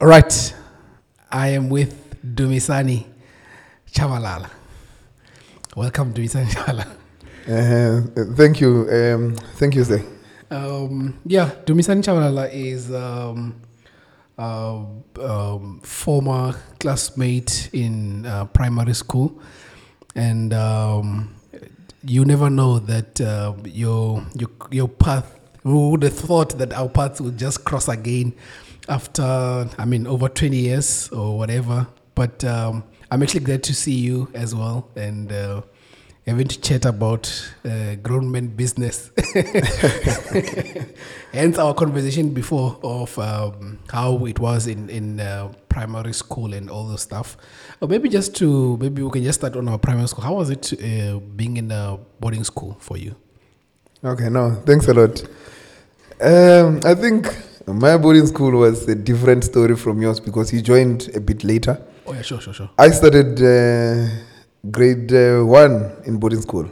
All right. I am with Dumisani Chabalala. Welcome, Dumisani Chabalala. Uh, thank you. Um, thank you, sir. Um, yeah, Dumisani Chabalala is um, uh, um, former classmate in uh, primary school, and um, you never know that uh, your your your path. Who would have thought that our paths would just cross again after I mean over twenty years or whatever? But um, I'm actually glad to see you as well, and uh, having to chat about uh, grown men business. Hence our conversation before of um, how it was in in uh, primary school and all those stuff. Or maybe just to maybe we can just start on our primary school. How was it uh, being in a boarding school for you? Okay, no, thanks a lot. Um, I think my boarding school was a different story from yours because you joined a bit later. Oh yeah, sure, sure, sure. I started uh, grade uh, one in boarding school.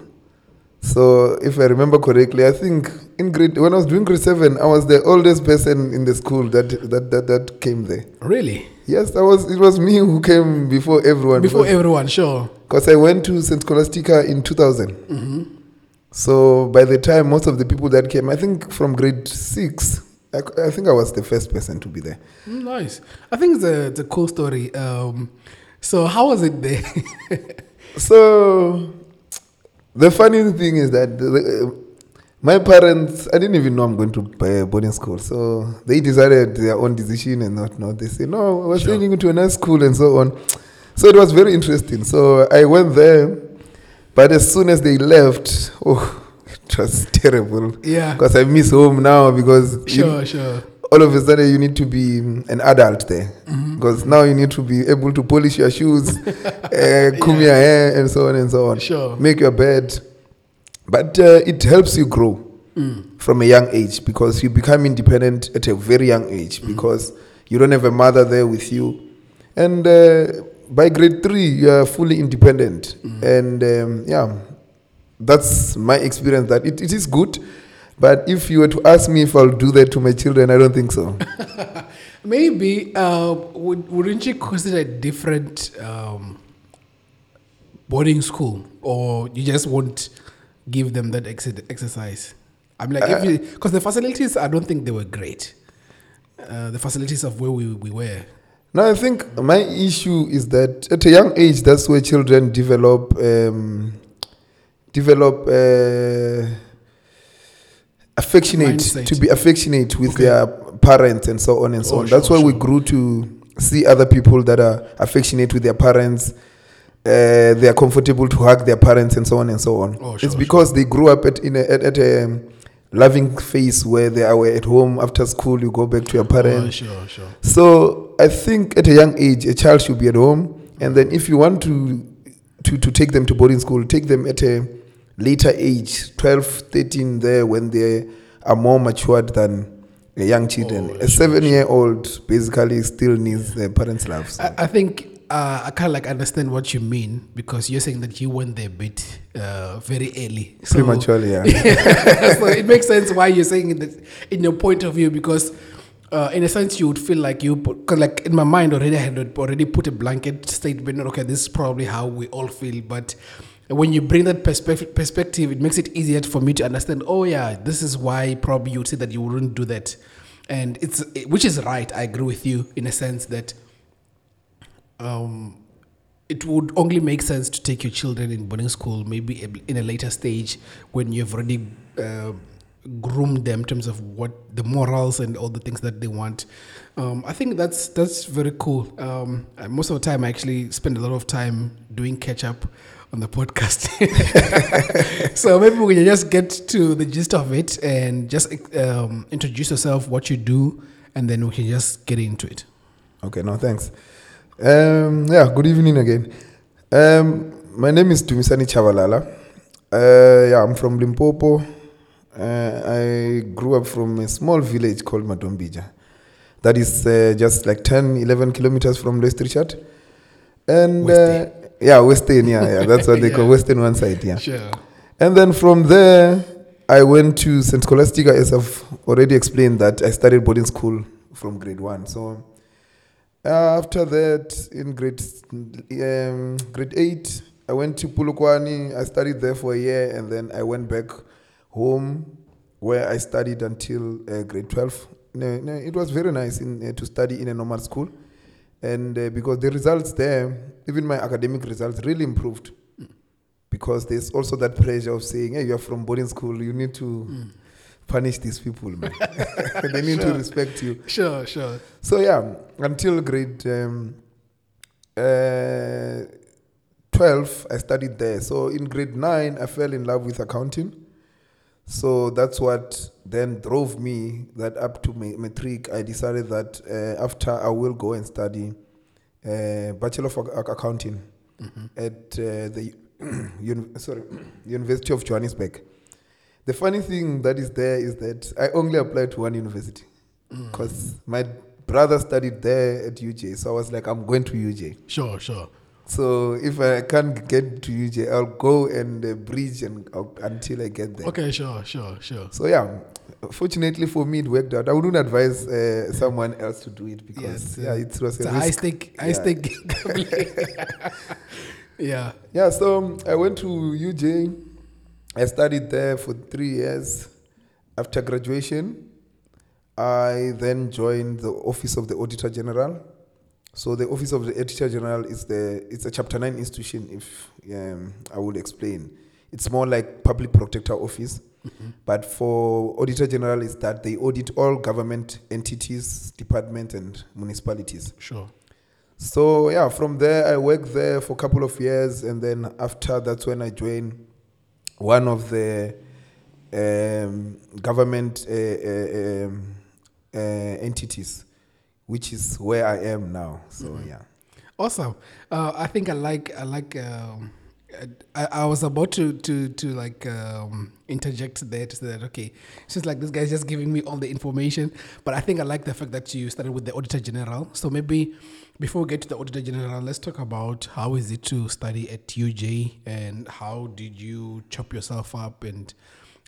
So, if I remember correctly, I think in grade when I was doing grade seven, I was the oldest person in the school that that that, that came there. Really? Yes, I was. It was me who came before everyone. Before because- everyone, sure. Because I went to St. Scholastica in 2000. So by the time most of the people that came, I think from grade six, I, I think I was the first person to be there. Nice. I think it's a, it's a cool story. Um, so how was it there? So the funny thing is that the, my parents, I didn't even know I'm going to uh, boarding school. So they decided their own decision and not not. They say no, I was Sure. sending you to a nice school and so on. So it was very interesting. So I went there, but as soon as they left, oh, it was terrible. yeah. Because I miss home now because you- Sure, sure. all of a sudden you need to be mm, an adult there. Because now you need to be able to polish your shoes, uh, comb your hair, and so on and so on. Sure. Make your bed. But uh, it helps you grow from a young age because you become independent at a very young age because you don't have a mother there with you. And uh, by grade three, you are fully independent. And um, yeah, that's my experience that it, it is good. But if you were to ask me if I'll do that to my children, I don't think so. Maybe uh, would, wouldn't you consider a different um, boarding school, or you just won't give them that ex- exercise? I'm like, if because the facilities, I don't think they were great. Uh, the facilities of where we, we were. No, I think my issue is that at a young age, that's where children develop um, develop uh, affectionate Mindset. to be affectionate with Okay. their parents and so on and so Oh, on. That's sure, why we grew to see other people that are affectionate with their parents. Uh, they are comfortable to hug their parents and so on and so on. Oh, sure, it's because they grew up at in a, at, at a um, loving phase where they are at home after school. You go back to your parents. Oh, sure, sure. So I think at a young age, a child should be at home, and then if you want to to, to take them to boarding school, take them at a later age, 12, 13 there when they are more matured than a young children. Oh, a seven-year-old basically still needs their parents' love. so. I, I think uh, I kind of like understand what you mean because you're saying that you went there a bit uh, very early. So, Prematurely, yeah. so it makes sense why you're saying it that in your point of view because uh, in a sense you would feel like you put, cause like in my mind already I had already put a blanket statement okay this is probably how we all feel but when you bring that perspective perspective it makes it easier for me to understand oh yeah this is why probably you would say that you wouldn't do that and it's which is right I agree with you in a sense that um, it would only make sense to take your children in boarding school maybe in a later stage when you've already uh, groomed them in terms of what the morals and all the things that they want. Um, I think that's that's very cool. Um, most of the time, I actually spend a lot of time doing catch up on the podcast. so maybe we can just get to the gist of it and just um, introduce yourself, what you do, and then we can just get into it. Okay, no, thanks. Um, yeah, good evening again. Um, my name is Dumisani Chabalala. Uh, yeah, I'm from Limpopo. Uh, I grew up from a small village called Madombija. That is uh, just like 10, 11 kilometers from Richard. And Yeah, Western, yeah, yeah, that's what they call Yeah. Western one side, yeah. Sure. And then from there, I went to St. Scholastica, as I've already explained that I started boarding school from grade one. So Uh, after that, in grade um, grade eight, I went to Polokwane. I studied there for a year, and then I went back home, where I studied until uh, grade twelve. No, no, it was very nice in, uh, to study in a normal school, and uh, because the results there, even my academic results, really improved. Because there's also that pressure of saying, "Hey, you're from boarding school. You need to punish these people, man. they need to respect you." Sure, sure. So yeah, until grade um, uh, twelve, I studied there. So in grade nine, I fell in love with accounting. So that's what then drove me that up to matric. I decided that uh, after I will go and study uh, bachelor of Ac- Ac- accounting at uh, the uni- sorry University of Johannesburg. The funny thing that is there is that I only applied to one university because my brother studied there at UJ. So I was like, I'm going to UJ. Sure, sure. So if I can't get to UJ, I'll go and uh, bridge and uh, until I get there. Okay, sure, sure, sure. So yeah, fortunately for me, it worked out. I wouldn't advise uh, someone else to do it because Yes, yeah, it was It's a a high stake, high Yeah. stake. yeah. Yeah, so um, I went to UJ. I studied there for three years. After graduation, I then joined the office of the Auditor General. So the office of the Auditor General is the it's a Chapter Nine institution. If um, I would explain, it's more like public protector office. But for Auditor General, is that they audit all government entities, departments, and municipalities. Sure. So yeah, from there I worked there for a couple of years, and then after that's when I joined one of the um, government uh, uh, um, uh, entities, which is where I am now. So yeah. Awesome. Uh, I think I like I like. Um, I, I was about to to to like um, interject there to say that okay, it's just like this guy's just giving me all the information, but I think I like the fact that you started with the auditor general. So maybe before we get to the auditor general, let's talk about how is it to study at UJ and how did you chop yourself up and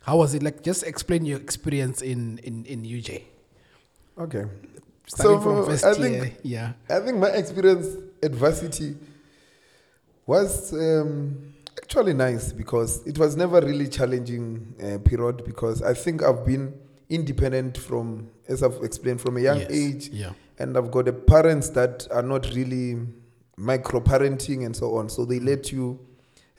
how was it like? Just explain your experience in in in UJ. Okay. Starting So, from first I year, think- yeah. I think my experience at varsity was um, actually nice because it was never really challenging uh, period because I think I've been independent from, as I've explained, from a young Yes, age, Yeah. and I've got a parents that are not really micro parenting and so on, so they let you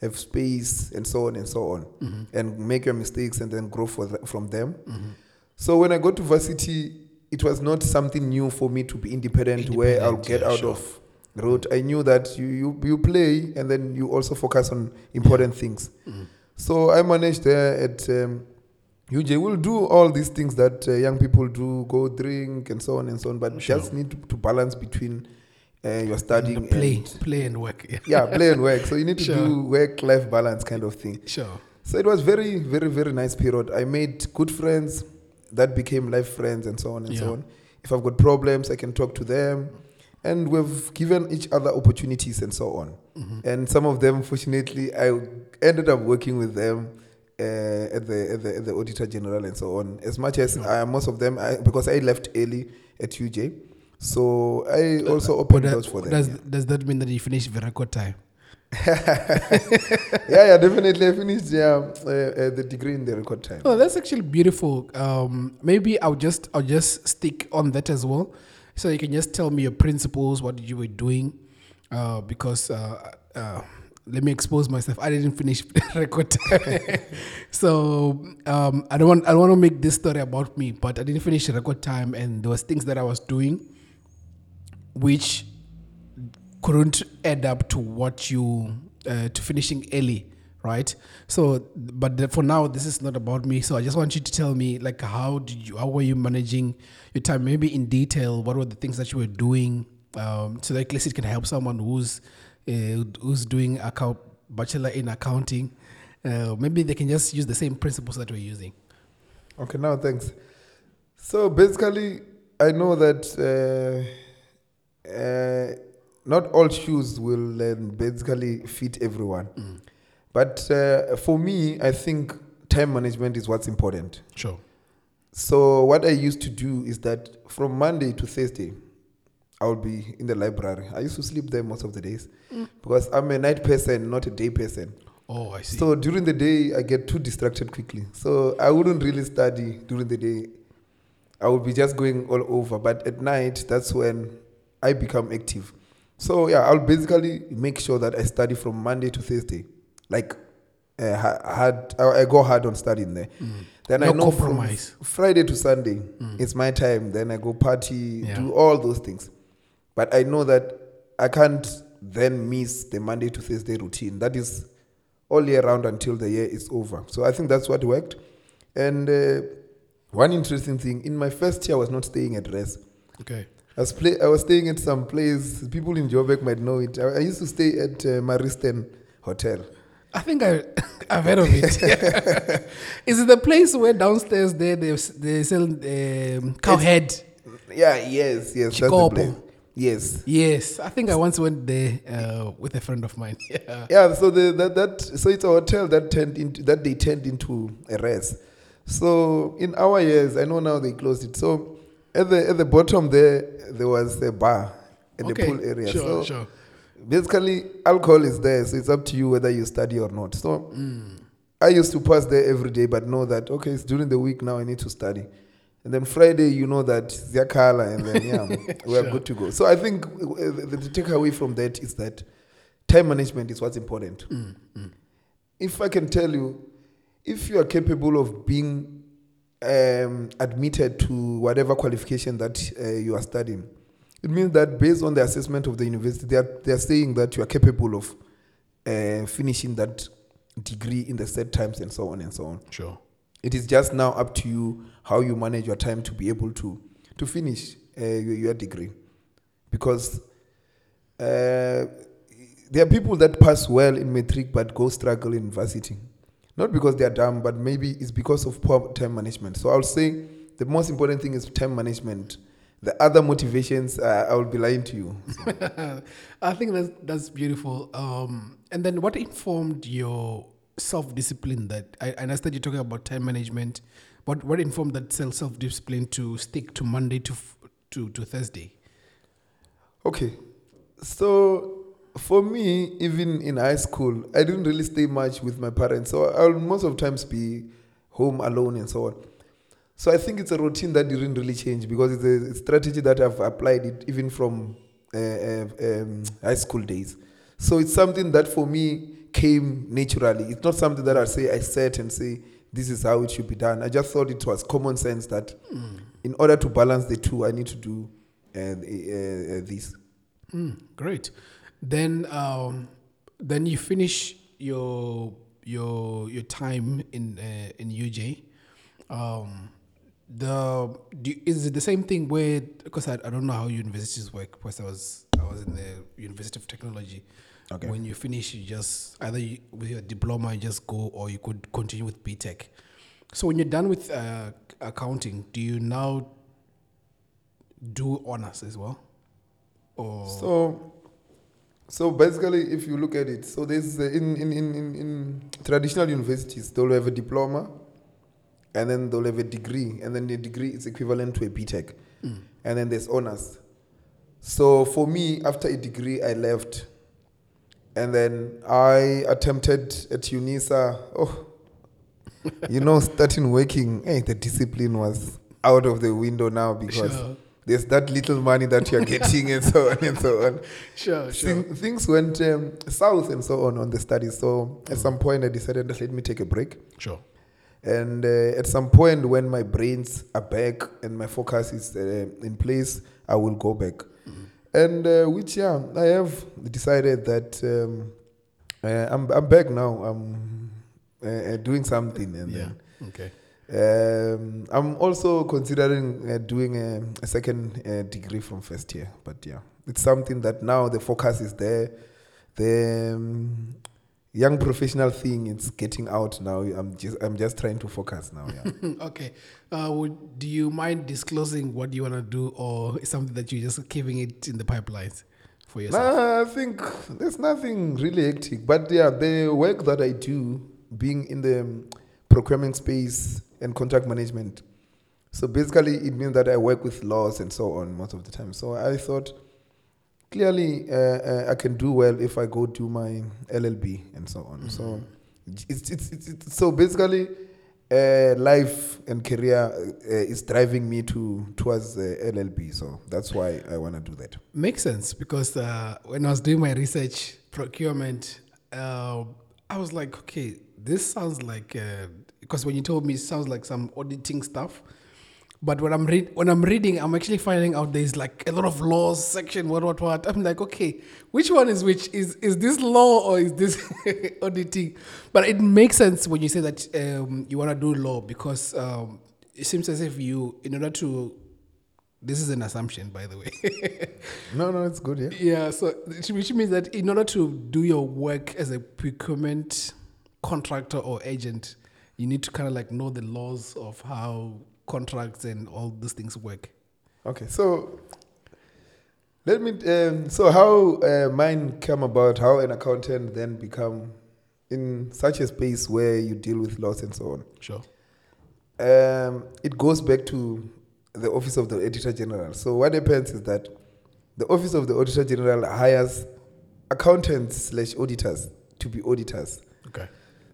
have space and so on and so on, Mm-hmm. and make your mistakes and then grow for th- from them. So when I got to varsity, it was not something new for me to be independent, where I'll get yeah, out sure. of road. I knew that you, you you play and then you also focus on important things. Mm-hmm. So I managed there at um, UJ. Will do all these things that uh, young people do, go drink and so on and so on. But Sure. just need to, to balance between uh, your studying And play, and play and work. Yeah. yeah, play and work. So you need to Sure. do work-life balance kind of thing. Sure. So it was very, very, very nice period. I made good friends that became life friends and so on and Yeah. so on. If I've got problems, I can talk to them. And we've given each other opportunities and so on. Mm-hmm. And some of them, fortunately, I ended up working with them uh, at, the, at, the, at the Auditor General and so on. As much as I, most of them, I, because I left early at UJ. So I also opened But, uh, doors for them. does, yeah. does that mean that you finished the record time? yeah, yeah, definitely. I finished yeah, uh, uh, the degree in the record time. Oh, that's actually beautiful. Um, maybe I'll just I'll just stick on that as well. So you can just tell me your principles, what you were doing, uh, because uh, uh, let me expose myself. I didn't finish record time, so um, I don't want I don't want to make this story about me. But I didn't finish record time, and there was things that I was doing, which couldn't add up to what you uh, to finishing early right? So but the, for now this is not about me. So i just want you to tell me like how did you how were you managing your time? Maybe in detail what were the things that you were doing um, so that at least it can help someone who's uh, who's doing account bachelor in accounting. Uh, maybe they can just use the same principles that we're using. Okay, now thanks. So basically, I know that uh, uh, not all shoes will um, basically fit everyone. But uh, for me, I think time management is what's important. sure So what I used to do is that from Monday to Thursday, I would be in the library. I used to sleep there most of the days because I'm a night person, not a day person. Oh, I see. So during the day, I get too distracted quickly. So I wouldn't really study during the day. I would be just going all over. But at night, that's when I become active. So yeah, I'll basically make sure that I study from Monday to Thursday. Like, uh, ha- hard, I I go hard on studying there. Then I No know from compromise. Friday to Sunday, it's my time. Then I go party, Yeah. do all those things. But I know that I can't then miss the Monday to Thursday routine. That is all year round until the year is over. So I think that's what worked. And uh, one interesting thing in my first year, I was not staying at rest. okay. I was, play, I was staying at some place. People in Joburg might know it. I, I used to stay at uh, Maristen Hotel. I think I, I've heard of it. Is it the place where downstairs there they, they sell um, cow head? Yeah, yes, yes. That's the place. Yes. Yes, I think I once went there uh, with a friend of mine. Yeah. Yeah, so the, that that so it's a hotel that turned into that they turned into a rest. So in our years, I know now they closed it. So at the at the bottom there there was a bar at okay. the pool area. Sure, so sure. Basically alcohol is there, so it's up to you whether you study or not. So I used to pass there every day, but know that okay, it's during the week now I need to study. And then Friday, you know that Ziakala, and then yeah, we're Sure. good to go. So I think uh, the, the takeaway from that is that time management is what's important. If I can tell you, if you are capable of being um, admitted to whatever qualification that uh, you are studying, it means that based on the assessment of the university, they are, they are saying that you are capable of uh, finishing that degree in the set times and so on and so on. Sure. It is just now up to you how you manage your time to be able to to finish uh, your, your degree, because uh, there are people that pass well in matric but go struggle in university, not because they are dumb, but maybe it's because of poor time management. So I'll say the most important thing is time management. The other motivations, uh, I will be lying to you. I think that's that's beautiful. Um, and then what informed your self discipline? That I, I understand you're talking about time management. What what informed that self discipline to stick to Monday to to to Thursday? Okay, so for me, even in high school, I didn't really stay much with my parents. So I'll most of times be home alone and so on. So I think it's a routine that didn't really change because it's a strategy that I've applied it even from uh, uh, um, high school days. So it's something that for me came naturally. It's not something that I say I set and say this is how it should be done. I just thought it was common sense that in order to balance the two, I need to do uh, uh, uh, this. Mm, great. Then um, then you finish your your your time in uh, in UJ. Um, the do, is it the same thing with because I, I don't know how universities work because I was I was in the University of Technology. Okay. When you finish, you just either you, with your diploma you just go or you could continue with BTech. So when you're done with uh, accounting, do you now do honors as well? Or So, so basically, if you look at it, so there's uh, in, in, in, in, in traditional universities, they'll have a diploma, and then they'll have a degree, and then the degree is equivalent to a BTech, and then there's honors. So for me, after a degree, I left, and then I attempted at UNISA. Oh, you know, starting working, hey, the discipline was out of the window now because Sure. there's that little money that you're getting and so on and so on. Sure, sure. Thing- things went um, south and so on on the studies. So at some point, I decided let me take a break. Sure. And uh, at some point, when my brains are back and my focus is uh, in place, I will go back. And uh, which, yeah, I have decided that um, uh, I'm, I'm back now. I'm uh, uh, doing something. And Yeah. then, Okay. um, I'm also considering uh, doing a, a second uh, degree from first year, but yeah, it's something that now the focus is there. The um, young professional thing it's getting out now. I'm just I'm just trying to focus now. Yeah. Okay. Uh, would, do you mind disclosing what you want to do, or something that you're just keeping it in the pipelines for yourself? Nah, I think there's nothing really hectic, but yeah, the work that I do, being in the um, procurement space and contract management, so basically it means that I work with laws and so on most of the time. So I thought clearly uh, uh, I can do well if I go do my LLB and so on. So Mm-hmm. it's, it's, it's, it's so basically uh, life and career uh, is driving me to towards uh, LLB. So that's why I want to do that. Makes sense because uh, when I was doing my research, procurement, uh, I was like, okay, this sounds like because when you told me, it sounds like some auditing stuff. But when I'm read when I'm reading, I'm actually finding out there's like a lot of laws section what what what. I'm like, okay, which one is which? Is is this law or is this auditing? But it makes sense when you say that um, you want to do law because um, it seems as if you, in order to, this is an assumption, by the way. No, no, it's good. Yeah. Yeah, so which- which means that in order to do your work as a procurement contractor or agent, you need to kind of like know the laws of how contracts and all these things work. Okay, so let me. Um, so how uh, mine come about? How an accountant then become in such a space where you deal with laws and so on. Sure. Um, it goes back to the office of the auditor general. So what happens is that the office of the auditor general hires accountants slash auditors to be auditors.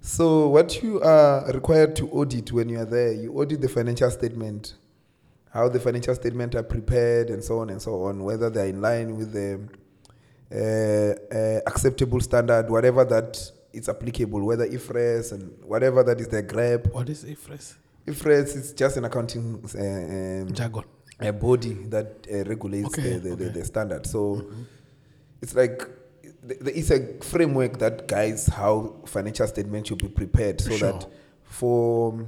So what you are required to audit when you are there, you audit the financial statement, how the financial statement are prepared, and so on and so on, whether they are in line with the uh, uh, acceptable standard, whatever that is applicable, whether IFRS and whatever that is the GRAP. What is IFRS? IFRS is just an accounting uh, um, Jargon. a body that uh, regulates Okay, the, the, the, okay. the standard. So it's like there is a framework that guides how financial statements should be prepared so Sure. that for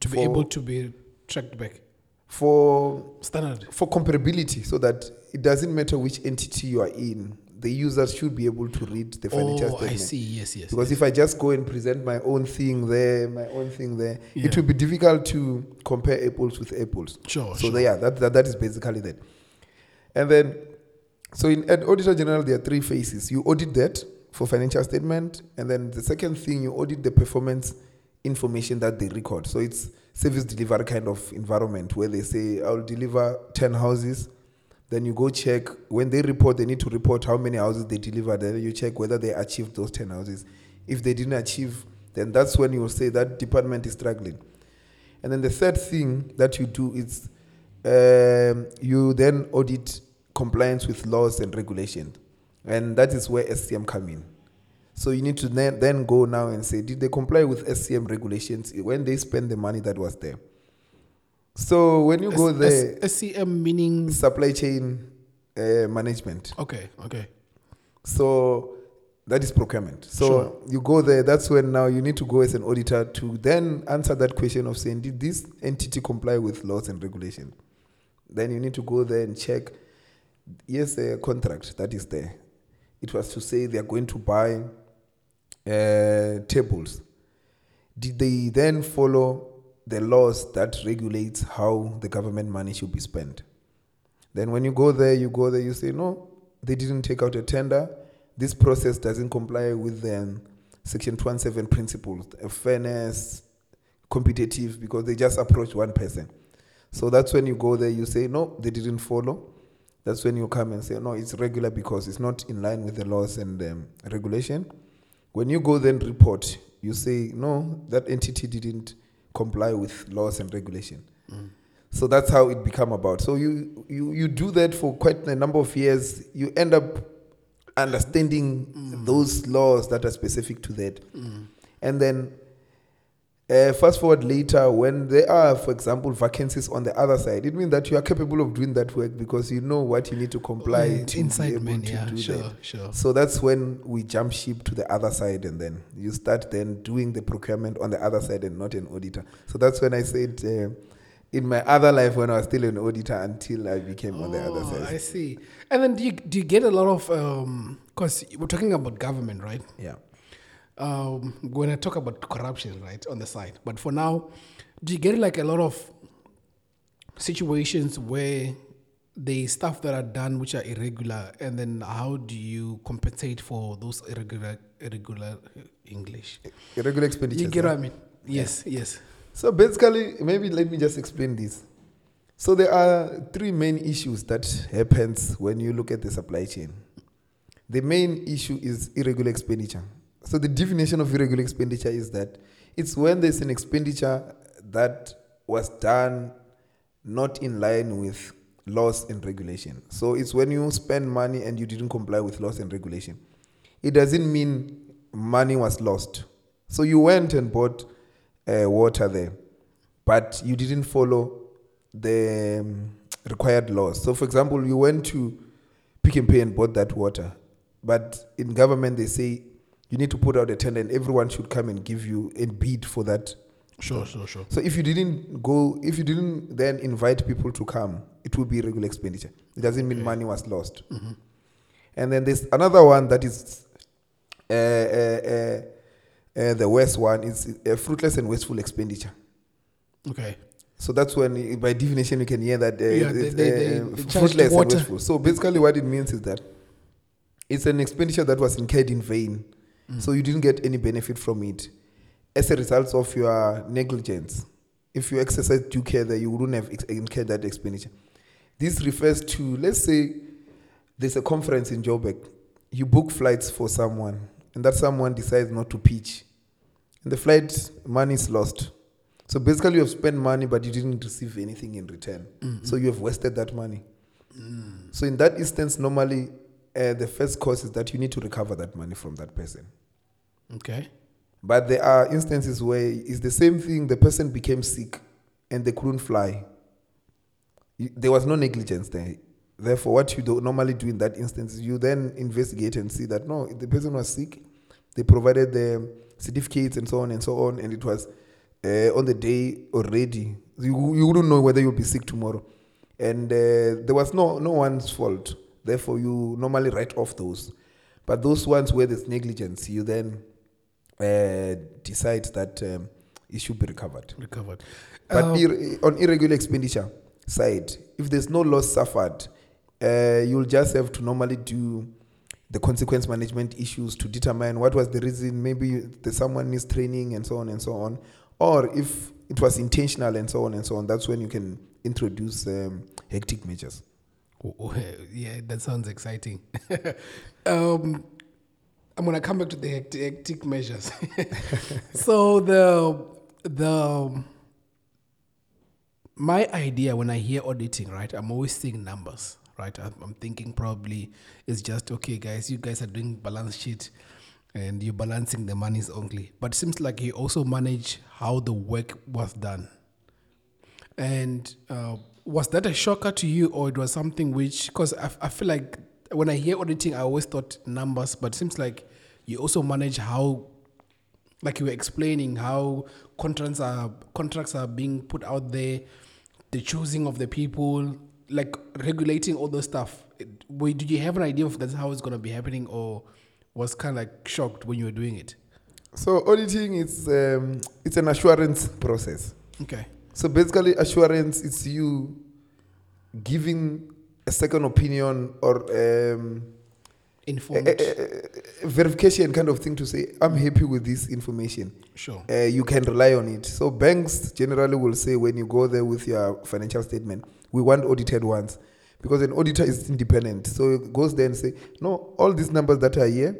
To be able to be tracked back. for Standard. for comparability so that it doesn't matter which entity you are in the users should be able to read the financial Oh, statement I see. Yes, yes. because yes. if I just go and present my own thing there, my own thing there, Yeah. it will be difficult to compare apples with apples. Sure, So sure. there, yeah, that, that that is basically that. And then, so in at Auditor General, there are three phases. You audit that for financial statement, and then the second thing you audit the performance information that they record. So it's service delivery kind of environment where they say, "I'll deliver ten houses." Then you go check when they report, they need to report how many houses they delivered. Then you check whether they achieved those 10 houses. If they didn't achieve, then that's when you will say that department is struggling. And then the third thing that you do is um, you then audit compliance with laws and regulations. And that is where SCM come in. So you need to then, then go now and say, did they comply with SCM regulations when they spend the money that was there? So when you go there, S- SCM meaning. supply chain uh, management. Okay, okay. So that is procurement. So Sure. you go there. That's when now you need to go as an auditor to then answer that question of saying, did this entity comply with laws and regulations? Then you need to go there and check. Yes, a contract that is there. It was to say they are going to buy uh, tables. Did they then follow the laws that regulates how the government money should be spent? Then when you go there, you go there, you say, no, they didn't take out a tender. This process doesn't comply with the um, Section 27 principles, fairness, competitive, because they just approach one person. So that's when you go there, you say, no, they didn't follow. That's when you come and say, no, it's regular because it's not in line with the laws and um, regulation. When you go then report, you say, no, that entity didn't comply with laws and regulation. Mm. So that's how it become about. So you, you you do that for quite a number of years. You end up understanding mm. those laws that are specific to that, mm. and then uh, fast forward later when there are, for example, vacancies on the other side. It means that you are capable of doing that work because you know what you need to comply to inside be able man, to yeah, do sure, that. sure. So that's when we jump ship to the other side, and then you start then doing the procurement on the other side and not an auditor. So that's when I said, uh, in my other life, when I was still an auditor, until I became on the other side. I see. And then do you, do you get a lot of, because we're talking about government, right? Yeah. Um, when I talk about corruption, right, on the side. But for now, do you get like a lot of situations where the stuff that are done which are irregular, and then how do you compensate for those irregular, irregular English? Irregular expenditures. You get what I mean? Yes, yes. So basically, maybe let me just explain this. So there are three main issues that happens when you look at the supply chain. the main issue is irregular expenditure. So the definition of irregular expenditure is that it's when there's an expenditure that was done not in line with laws and regulation. So it's when you spend money and you didn't comply with laws and regulation. It doesn't mean money was lost. So you went and bought uh, water there, but you didn't follow the um, required laws. So, for example, you went to Pick n Pay and bought that water, but in government they say you need to put out a tender and everyone should come and give you and bid for that. Sure, sure, sure. So if you didn't go, if you didn't then invite people to come, it will be regular expenditure. It doesn't mean money was lost. And then there's another one that is uh, uh, uh, uh, the worst one is fruitless and wasteful expenditure. Okay. So that's when, by definition, you can hear that uh, Yeah, it's, they- they- uh, they fruitless and wasteful. So basically, what it means is that it's an expenditure that was incurred in vain. Mm. So you didn't get any benefit from it as a result of your negligence. If you exercise due care, there you wouldn't have incurred that expenditure. This refers to, let's say, there's a conference in Joburg. You book flights for someone, and that someone decides not to pitch, and the flight money is lost. So basically, you have spent money, but you didn't receive anything in return. So you have wasted that money. So in that instance, normally uh, the first course is that you need to recover that money from that person. Okay. But there are instances where it's the same thing. The person became sick and they couldn't fly. There was no negligence there. Therefore, what you do normally do in that instance is you then investigate and see that no, the person was sick. They provided the certificates and so on and so on, and it was uh, on the day already. You, you wouldn't know whether you'll be sick tomorrow, and uh, there was no no one's fault. Therefore, you normally write off those. But those ones where there's negligence, you then uh, decide that um, it should be recovered. Recovered. But Um, ir- on irregular expenditure side, if there's no loss suffered, uh, you'll just have to normally do the consequence management issues to determine what was the reason. Maybe the someone needs training and so on and so on, or if it was intentional and so on and so on. That's when you can introduce um, hectic measures. Oh, oh, yeah, that sounds exciting. um, I'm gonna come back to the hectic, measures. so the the my idea when I hear auditing, right? I'm always seeing numbers, right? I'm, thinking probably it's just okay, guys. You guys are doing balance sheet, and you're balancing the monies only. But it seems like you also manage how the work was done. And uh, was that a shocker to you, or it was something which? Because I, I feel like when I hear auditing, I always thought numbers, but it seems like you also manage how, like you were explaining, how contracts are contracts are being put out there, the choosing of the people, like regulating all those stuff. It- Wait, did you have an idea of that's how it's gonna be happening, or was kind of like shocked when you were doing it? So auditing is um, it's an assurance process. Okay. So basically, assurance is you giving a second opinion or um, Informed. a, a- a verification kind of thing to say, I'm happy with this information. sure. Uh, you can rely on it. So banks generally will say when you go there with your financial statement, we want audited ones because an auditor is independent. So it goes there and say, no, all these numbers that are here,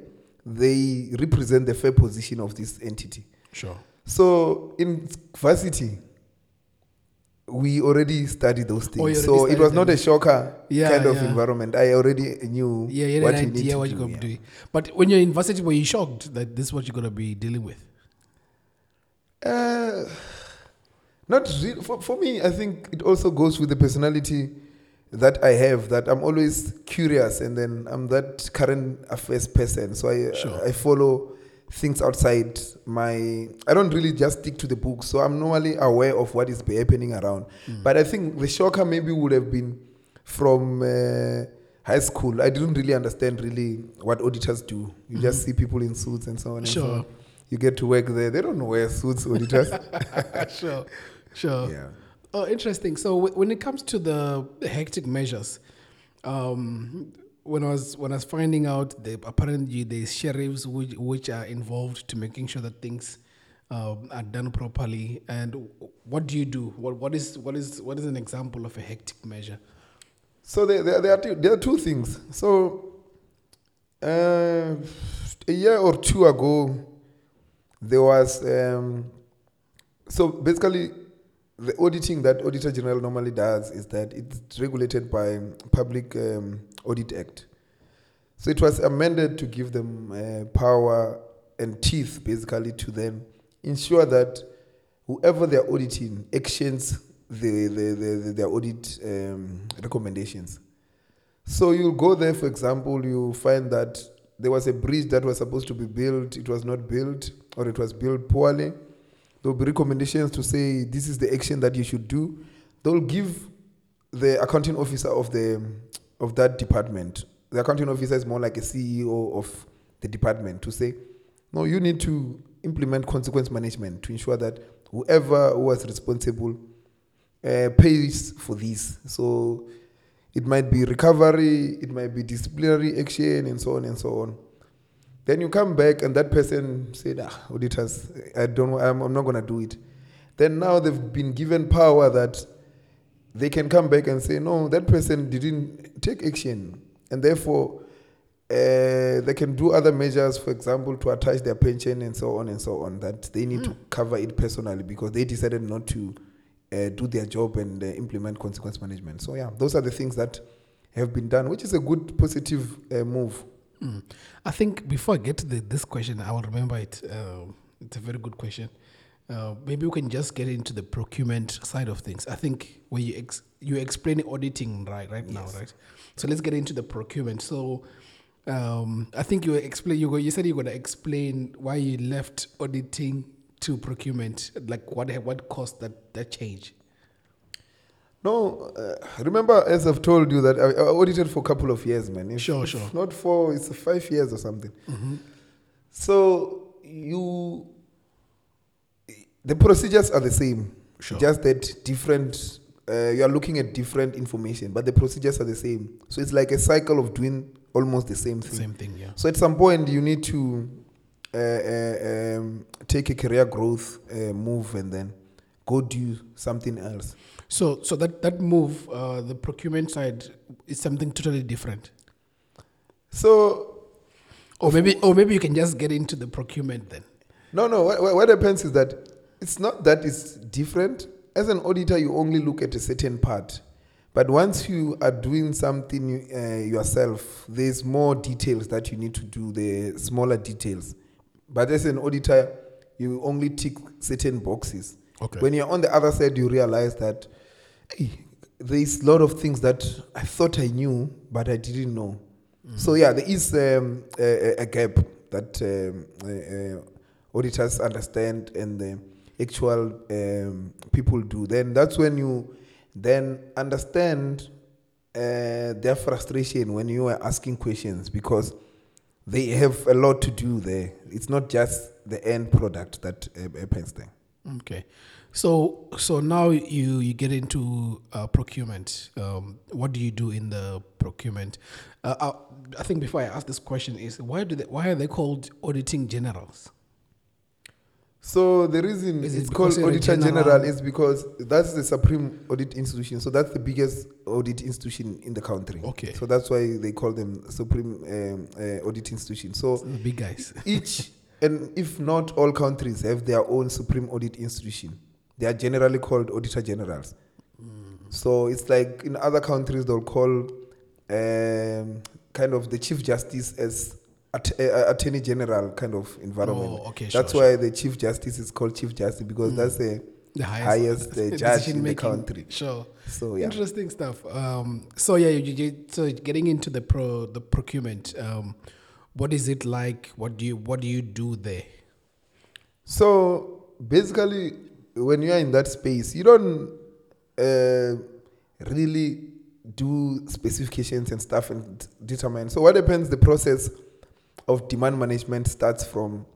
they represent the fair position of this entity. Sure. So in varsity, we already studied those Oh, things. already so it was not them. a shocker Yeah, kind of yeah. environment. I already knew Yeah, you what an you need idea to what do, you're gonna yeah. be doing. But when you're in varsity, were you shocked that this is what you're gonna be dealing with? Uh, not really. For, for me, I think it also goes with the personality that I have. That I'm always curious, and then I'm that current affairs person. So I Sure. I follow things outside my. I don't really just stick to the book. So I'm normally aware of what is happening around. But I think the shocker maybe would have been from. Uh, High school, I didn't really understand really what auditors do. You just see people in suits and so on. And so Sure. on. You get to work there. They don't wear suits, auditors. sure, sure. Yeah. Oh, interesting. So w- when it comes to the hectic measures, um, when I was when I was finding out that apparently there's sheriffs which, which are involved to making sure that things um, are done properly. And what do you do? What what is what is what is an example of a hectic measure? So there, there, there, are two, there are two things. So Uh, a year or two ago, there was um, so basically the auditing that Auditor General normally does is that it's regulated by Public um, Audit Act. So it was amended to give them uh, power and teeth, basically, to then ensure that whoever they're auditing actions the, the, the, the, their audit um, recommendations. So you'll go there, for example, you find that there was a bridge that was supposed to be built, it was not built, or it was built poorly. There will be recommendations to say this is the action that you should do. They'll give the accounting officer of the of that department. The accounting officer is more like a CEO of the department to say, no, you need to implement consequence management to ensure that whoever was responsible uh, pays for this. So it might be recovery, it might be disciplinary action, and so on and so on. Then you come back, and that person said, ah, auditors, I don't, I'm, I'm not going to do it. Then now they've been given power that they can come back and say, no, that person didn't take action, and therefore uh, they can do other measures, for example, to attach their pension and so on and so on, that they need to cover it personally because they decided not to uh, do their job and uh, implement consequence management. So, yeah, those are the things that have been done, which is a good, positive uh, move. Mm. I think before I get to the, this question, I will remember it. Uh, it's a very good question. Uh, maybe we can just get into the procurement side of things. I think when you ex- you explain auditing right right now, right? So let's get into the procurement. So um, I think you explain you go, you said you're going to explain why you left auditing to procurement, like what what caused that that change. No, uh, remember, as I've told you, that I, I audited for a couple of years, man. If, Sure, sure. Not for, it's five years or something. Mm-hmm. So you, the procedures are the same, Sure. just that different. Uh, you are looking at different information, but the procedures are the same. So it's like a cycle of doing almost the same thing. Same thing, yeah. So at some point, you need to uh, uh, um, take a career growth uh, move and then go do something else. So so that that move, uh, the procurement side, is something totally different. So Or maybe or maybe you can just get into the procurement then. No, no. What, what- what happens is that it's not that it's different. As an auditor, you only look at a certain part. But once you are doing something uh, yourself, there's more details that you need to do, the smaller details. But as an auditor, you only tick certain boxes. Okay. When you're on the other side, you realize that hey, there's a lot of things that I thought I knew, but I didn't know. So yeah, there is um, a, a- gap that um, uh, uh, auditors understand and the actual um, people do. Then that's when you then understand uh, their frustration when you are asking questions because they have a lot to do there. It's not just the end product that uh, happens there. Okay, so so now you you get into uh, procurement. Um, what do you do in the procurement? Uh, I, I think before I ask this question is why do they, why are they called auditing generals? So the reason Is it it's because called you're a Auditor general? General is because that's the supreme audit institution. So that's the biggest audit institution in the country. Okay. So that's why they call them supreme um, uh, audit institution. So The big guys. each and if not all countries have their own supreme audit institution. They are generally called auditor generals. So it's like in other countries they'll call um, kind of the chief justice as at, uh, attorney general kind of environment. Oh, okay, sure, that's why the chief justice is called chief justice because that's the The highest, uh, judge in the country. Sure. So yeah. Interesting stuff. Um, so yeah, you, you, so getting into the pro the procurement. Um, what is it like? What do you what do you do there? So basically, when you are in that space, you don't uh, really do specifications and stuff and determine. So what happens? The process of demand management starts from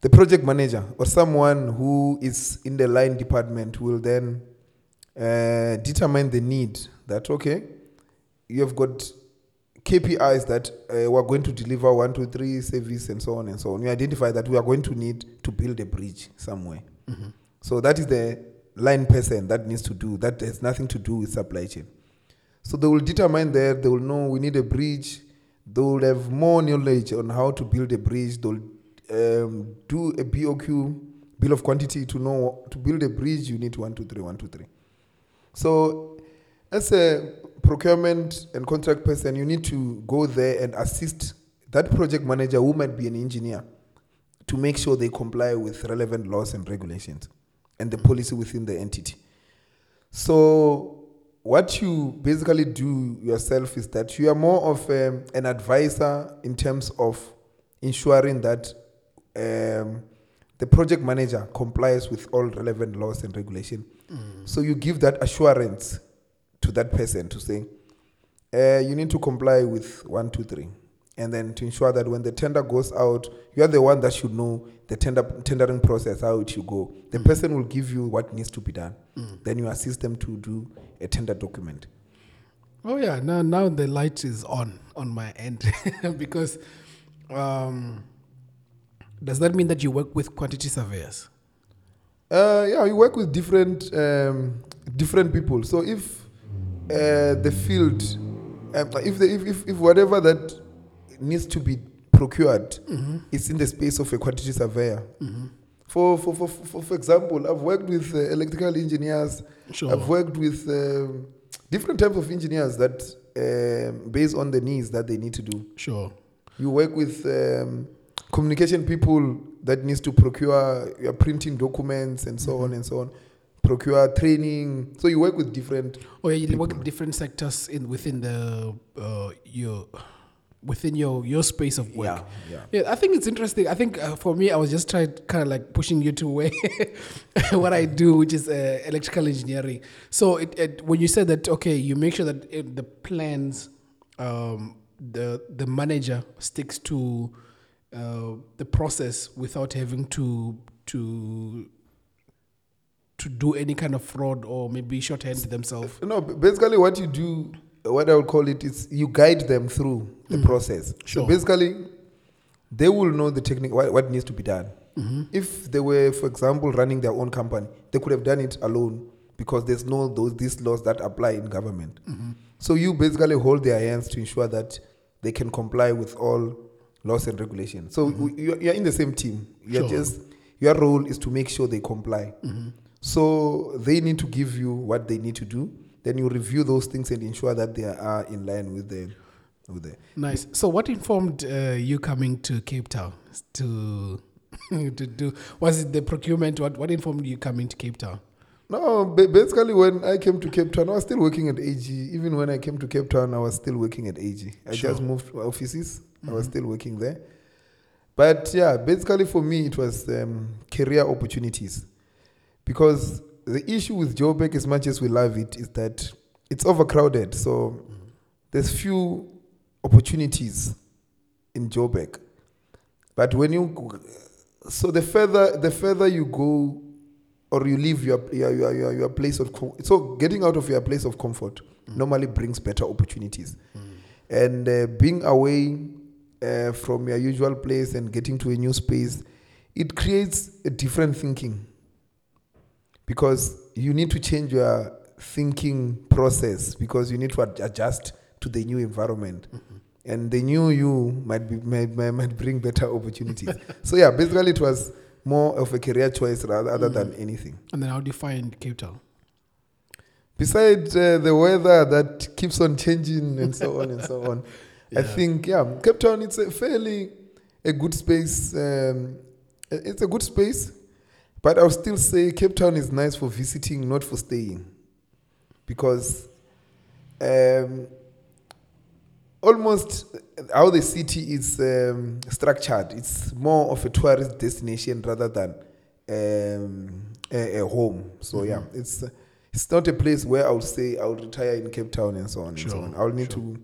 the project manager or someone who is in the line department will then uh, determine the need that okay you have got KPIs that uh, we're going to deliver one, two, three service and so on and so on. You identify that we are going to need to build a bridge somewhere. So that is the line person that needs to do. That has nothing to do with supply chain. So they will determine there. They will know we need a bridge. They'll have more knowledge on how to build a bridge. They'll um, do a BOQ, bill of quantity, to know to build a bridge. You need one, two, three, one, two, three. So, as a procurement and contract person, you need to go there and assist that project manager, who might be an engineer, to make sure they comply with relevant laws and regulations and the policy within the entity. So, what you basically do yourself is that you are more of um, an advisor in terms of ensuring that um, the project manager complies with all relevant laws and regulation. So you give that assurance to that person to say, uh, you need to comply with one, two, three, and then to ensure that when the tender goes out, you are the one that should know the tender tendering process how it should go. The person will give you what needs to be done. Then you assist them to do a tender document. Oh yeah, now now the light is on on my end because um, does that mean that you work with quantity surveyors? Uh, yeah, you work with different um, different people. So if uh, the field, um, if, the, if, if if whatever that needs to be procured is in the space of a quantity surveyor. For, for, for, for, for example, I've worked with uh, electrical engineers. Sure. I've worked with um, different types of engineers that, um, based on the needs that they need to do. Sure. You work with um, communication people that needs to procure your printing documents and so on and so on. Procure training. So you work with different. Or you work in different sectors in within the uh, your within your your space of work. yeah. Yeah, I think it's interesting. I think uh, for me, I was just trying, kind of like pushing you to where what I do, which is uh, electrical engineering. So it, it, when you said that, okay, you make sure that it, the plans, um, the the manager sticks to uh, the process without having to to to do any kind of fraud or maybe shorthand themselves. No, basically, what you do, what I would call it, is you guide them through the mm. process. Sure. So basically, they will know the technique, what, what needs to be done. Mm-hmm. If they were, for example, running their own company, they could have done it alone because there's no those these laws that apply in government. Mm-hmm. So you basically hold their hands to ensure that they can comply with all laws and regulations. So mm-hmm. w- you're, you're in the same team. You're Sure. just your role is to make sure they comply. So they need to give you what they need to do. Then you review those things and ensure that they are in line with the with the. Nice. So, what informed uh, you coming to Cape Town to to do? Was it the procurement? What What informed you coming to Cape Town? No, basically when I came to Cape Town, I was still working at AG. Even when I came to Cape Town, I was still working at AG. I Sure. just moved to offices. I was still working there. But yeah, basically for me, it was um, career opportunities. Because the issue with Joburg, as much as we love it, is that it's overcrowded. So there's few opportunities in Joburg. But when you, so the further the further you go, or you leave your your your, your, your place of com- so getting out of your place of comfort normally brings better opportunities, and uh, being away uh, from your usual place and getting to a new space, it creates a different thinking. Because you need to change your thinking process because you need to ad- adjust to the new environment. And the new you might be might, might, bring better opportunities. So yeah basically it was more of a career choice rather other than anything. And then, how do you find Cape Town? besides uh, the weather that keeps on changing and so on and so on i think yeah cape town it's a fairly a good space um, it's a good space but i'll still say cape town is nice for visiting not for staying. Because um, almost how the city is um, structured it's more of a tourist destination rather than um, a, a home so yeah it's it's not a place where I would say I would retire in Cape Town and so on and so on. I'll need sure. to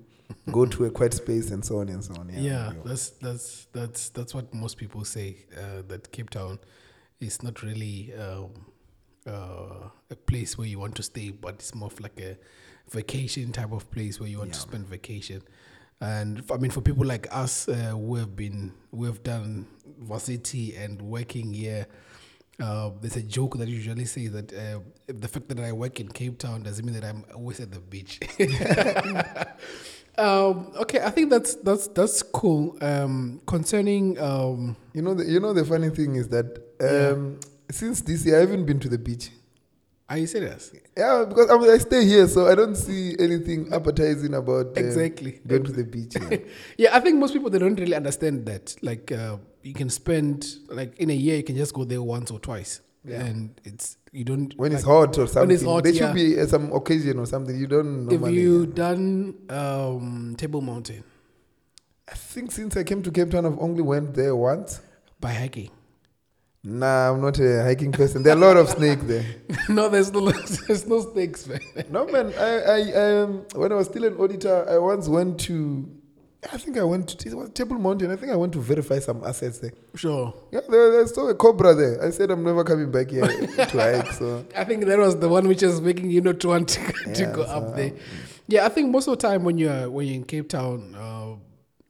go to a quiet space and so on and so on. Yeah, Yeah. that's that's that's that's what most people say. Uh, that Cape Town is not really um, uh, a place where you want to stay, but it's more of like a vacation type of place where you want to spend vacation. And I mean, for people like us uh, who have been who have done varsity and working here. Uh, there's a joke that usually says that uh, the fact that I work in Cape Town doesn't mean that I'm always at the beach. Um, okay, I think that's that's that's cool. Um, concerning um, You know, the, you know the funny thing is that Yeah. um, since this year I haven't been to the beach. Are you serious? Yeah, because I, mean, I stay here, so I don't see anything appetizing about uh, Exactly. going to the beach. yeah. Yeah, I think most people they don't really understand that. Like, uh, you can spend like in a year, you can just go there once or twice, Yeah. and it's you don't when it's hot or something, when it's hot, there yeah. should be uh, some occasion or something. You don't If normally. you done um, Table Mountain I think since I came to Cape Town, I've only went there once. by hiking, Nah, I'm not a hiking person. There are a lot of snakes there. no, there's no there's no snakes, man. No man, I, I um when I was still an auditor, I once went to I think I went to it was Table Mountain. I think I went to verify some assets there. Sure, Yeah, there, there's still a cobra there. I said I'm never coming back here to hike. So I think that was the one which is making you not want to, to Yeah, go so, up there. Yeah, I think most of the time when you're when you're in Cape Town, uh,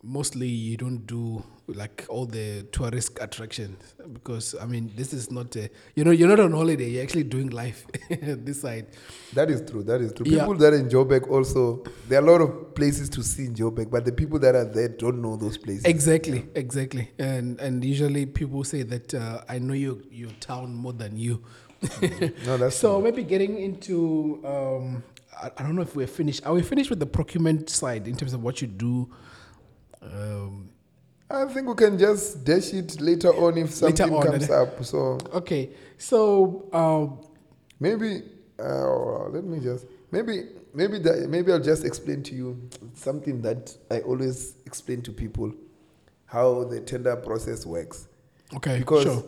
mostly you don't do like all the tourist attractions because I mean this is not a you know you're not on holiday. You're actually doing life this side. that is true. That is true. Yeah. People that are in Joburg also there are a lot of places to see in Joburg, but the people that are there don't know those places. Exactly, exactly. And and usually people say that uh, I know your your town more than you. No, that's So maybe getting into um, I, I don't know if we're finished. Are we finished with the procurement side in terms of what you do? Um, I think we can just dash it later on if something on, comes up. So okay, so um, maybe uh, let me just maybe maybe that maybe I'll just explain to you something that I always explain to people how the tender process works okay, because sure.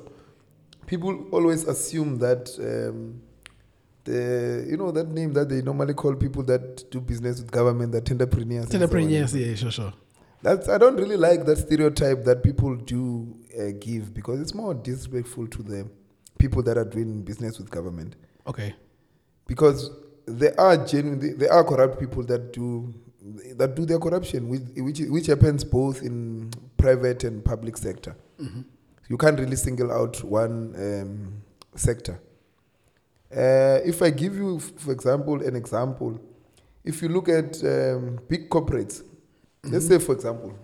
people always assume that um, the you know that name that they normally call people that do business with government the tenderpreneurs Tenderpreneurs, yeah, sure, sure. That's I don't really like that stereotype that people do uh, give because it's more disrespectful to the people that are doing business with government Okay, because there are genuine there are corrupt people that do that do their corruption which which, which happens both in private and public sector. You can't really single out one um, sector. Uh, if I give you, f- for example, an example, if you look at um, big corporates, let's say, for example,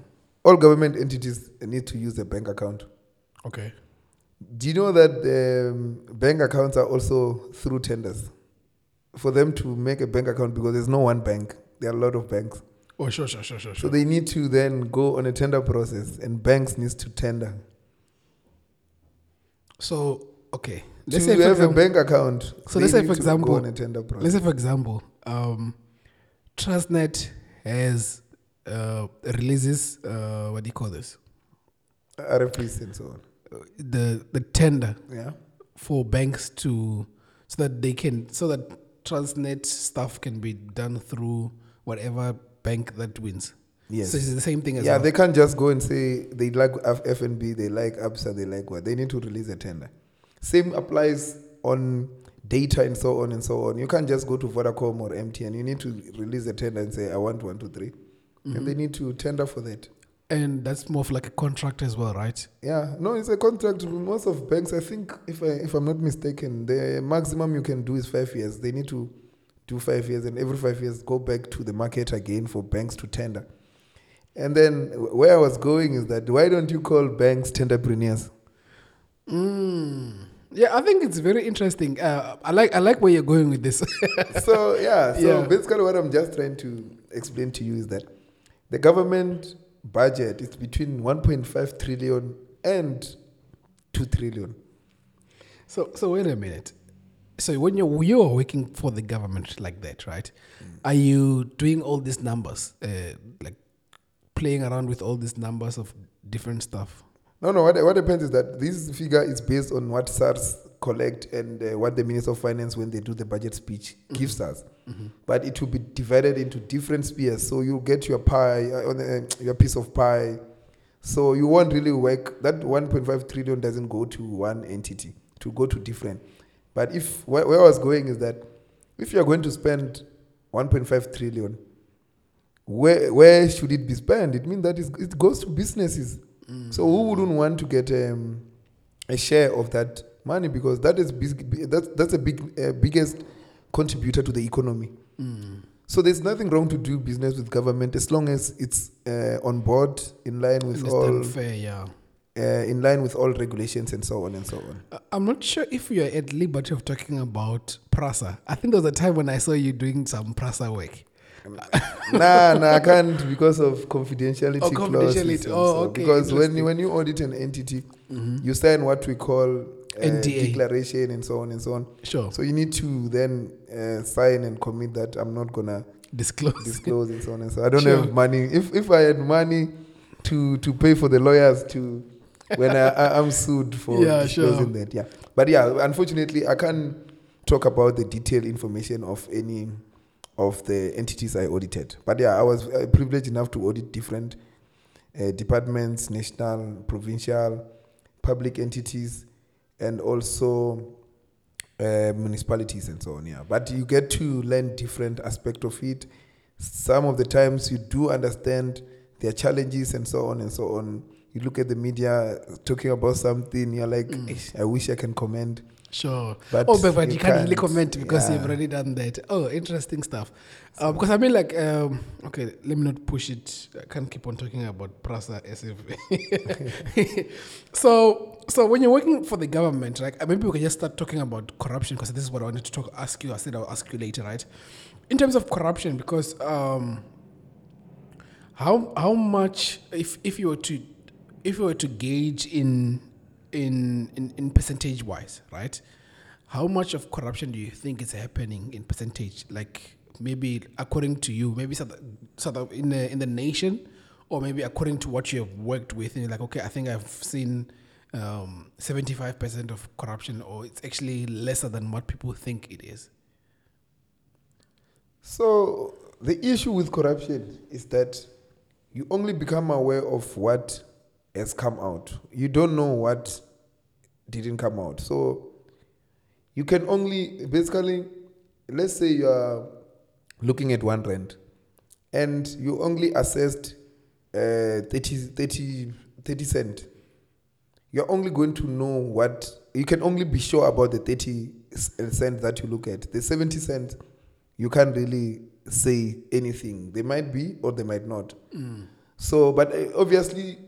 all government entities need to use a bank account. okay, Do you know that um, bank accounts are also through tenders? For them to make a bank account, because there's no one bank, there are a lot of banks. oh, sure, sure, sure, sure, So they need to then go on a tender process, and banks needs to tender. So okay, let's say for have example, a bank account. So let's say, for example, go on a tender process. let's say for example, um, Transnet has uh, releases uh, what do you call this? RFPs and so on. The the tender Yeah. for banks to so that they can so that Transnet stuff can be done through whatever bank that wins. Yes. So it's the same thing as yeah, well. they can't just go and say they like F- FNB, they like ABSA, they like what. They need to release a tender. Same applies on data and so on and so on. You can't just go to Vodacom or MTN. You need to release a tender and say, I want one, two, three. Mm-hmm. And they need to tender for that. and that's more of like a contract as well, right? Yeah, no, it's a contract. Most of banks, I think, if I if I'm not mistaken, the maximum you can do is five years. They need to do five years, and every five years go back to the market again for banks to tender. And then where I was going is that why don't you call banks tenderpreneurs? Mm. Yeah, I think it's very interesting. Uh, I like I like where you're going with this. so yeah, so Yeah. basically what I'm just trying to explain to you is that the government budget is between 1.5 trillion and 2 trillion. So, so wait a minute. So when you're you're working for the government like that, right? Are you doing all these numbers, uh, like playing around with all these numbers of different stuff? No, no. What, what happens is that this figure is based on what SARS collect and uh, what the Minister of Finance, when they do the budget speech, gives us. But it will be divided into different spheres. So you get your pie, uh, the, uh, your piece of pie. So you won't really work. That 1.5 trillion doesn't go to one entity. To go to different. But if where, where I was going is that if you are going to spend 1.5 trillion, where where should it be spent? It means that it goes to businesses. So who wouldn't want to get um, a share of that money because that is big, that's that's a big uh, biggest contributor to the economy. So there's nothing wrong to do business with government as long as it's uh, on board, in line with it's all, fair, yeah. uh, in line with all regulations and so on and so on. I'm not sure if you're at liberty of talking about Prasa. I think there was a time when I saw you doing some Prasa work. nah, nah, I can't because of confidentiality, Oh, confidentiality. Oh, so- okay, Because when you, when you audit an entity, you sign what we call uh, NDA. declaration and so on and so on. Sure. So you need to then uh, sign and commit that I'm not gonna Disclose. disclose and so on and so. I don't Sure. have money. If if I had money to to pay for the lawyers to when I, I am sued for Yeah, disclosing sure. that, yeah. But yeah, unfortunately, I can't talk about the detailed information of any of the entities I audited. But yeah, I was uh, privileged enough to audit different uh, departments, national, provincial, public entities, and also uh, municipalities and so on. Yeah, but you get to learn different aspect of it. Some of the times you do understand their challenges and so on and so on. You look at the media talking about something, you're like, "Eish, I wish I can comment. Sure. But oh, but, but you you can't really comment because you've already done that. Oh, interesting stuff. Uh, because I mean, like, um, okay, let me not push it. I can't keep on talking about Prasa as if. so, so when you're working for the government, like, maybe we can just start talking about corruption because this is what I wanted to talk, ask you. I said I'll ask you later, right? In terms of corruption, because um, how how much if if you were to if you were to gauge in in in, in percentage wise right? How much of corruption do you think is happening in percentage? Like maybe according to you maybe sort of, in the in the nation or maybe according to what you have worked with and like okay i think i've seen um, 75% of corruption or it's actually lesser than what people think it is? So the issue with corruption is that you only become aware of what has come out. You don't know what didn't come out. So you can only basically let's say you are looking at one rand and you only assessed uh, 30, 30, 30 cent. You're only going to know what you can only be sure about the 30 cent that you look at. The 70 cent you can't really say anything. They might be or they might not. So, but uh, obviously,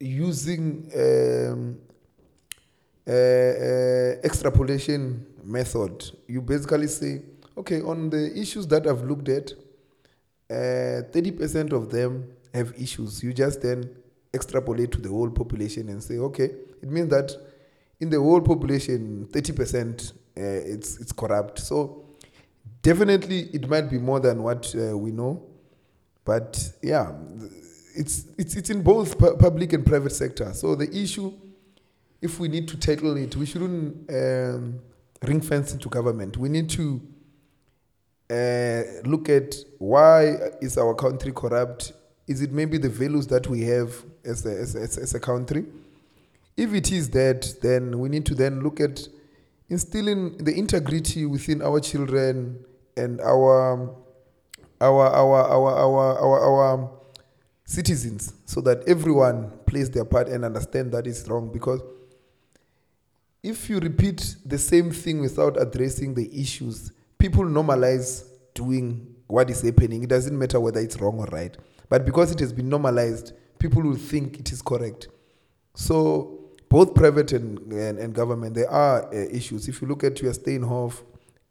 using um, uh, uh, extrapolation method, you basically say, okay, on the issues that I've looked at, thirty percent of them have issues. You just then extrapolate to the whole population and say, okay, it means that in the whole population, thirty percent uh, it's it's corrupt. So definitely, it might be more than what uh, we know, but yeah, it's it's it's in both pu- public and private sector. So the issue, if we need to tackle it, we shouldn't um, ring fence into government. We need to uh, look at why is our country corrupt? Is it maybe the values that we have as a, as as as a country? If it is that, then we need to then look at instilling the integrity within our children and our our our our our our, our citizens so that everyone plays their part and understand that is wrong because if you repeat the same thing without addressing the issues people normalize doing what is happening it doesn't matter whether it's wrong or right but because it has been normalized people will think it is correct so both private and, and, and government, there are uh, issues. If you look at your Steinhoff,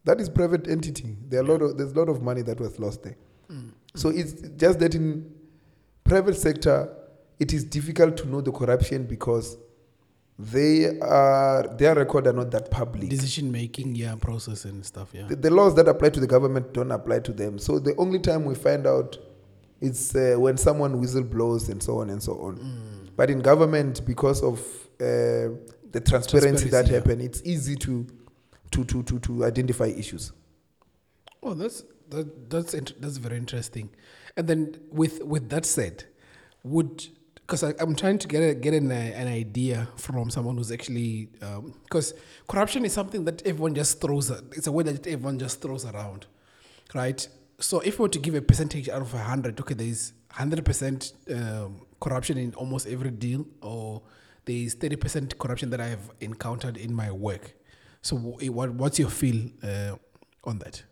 that is private entity. There are a lot of there's a lot of money that was lost there. So it's just that in private sector, it is difficult to know the corruption because they are their record are not that public. decision making yeah process and stuff yeah The, the laws that apply to the government don't apply to them. So the only time we find out is uh, when someone whistle blows and so on and so on. But in government, because of uh, the transparency, Transparency, that yeah. happen, it's easy to to to to, to identify issues. Oh, that's that, that's int- that's very interesting. And then with with that said, would because I'm trying to get a, get an, an idea from someone who's actually because corruption is something that everyone just throws. a- It's a word that everyone just throws around, right? So if we were to give a percentage out of hundred, okay, there's hundred percent um, corruption in almost every deal, or there's thirty percent corruption that I have encountered in my work. So what what's your feel uh, on that?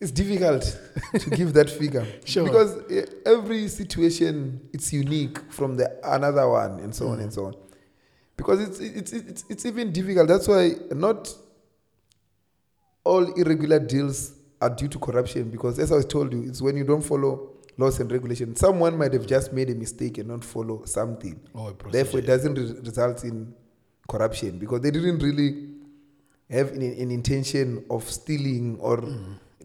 It's difficult to give that figure. Sure. because eh, every situation it's unique from the another one and so on and so on. Because it's it's it's it's even difficult. That's why not all irregular deals are due to corruption because as i was told you it's when you don't follow laws and regulations. Someone might have just made a mistake and not follow something. A therefore it doesn't re- result in corruption because they didn't really have an, an intention of stealing or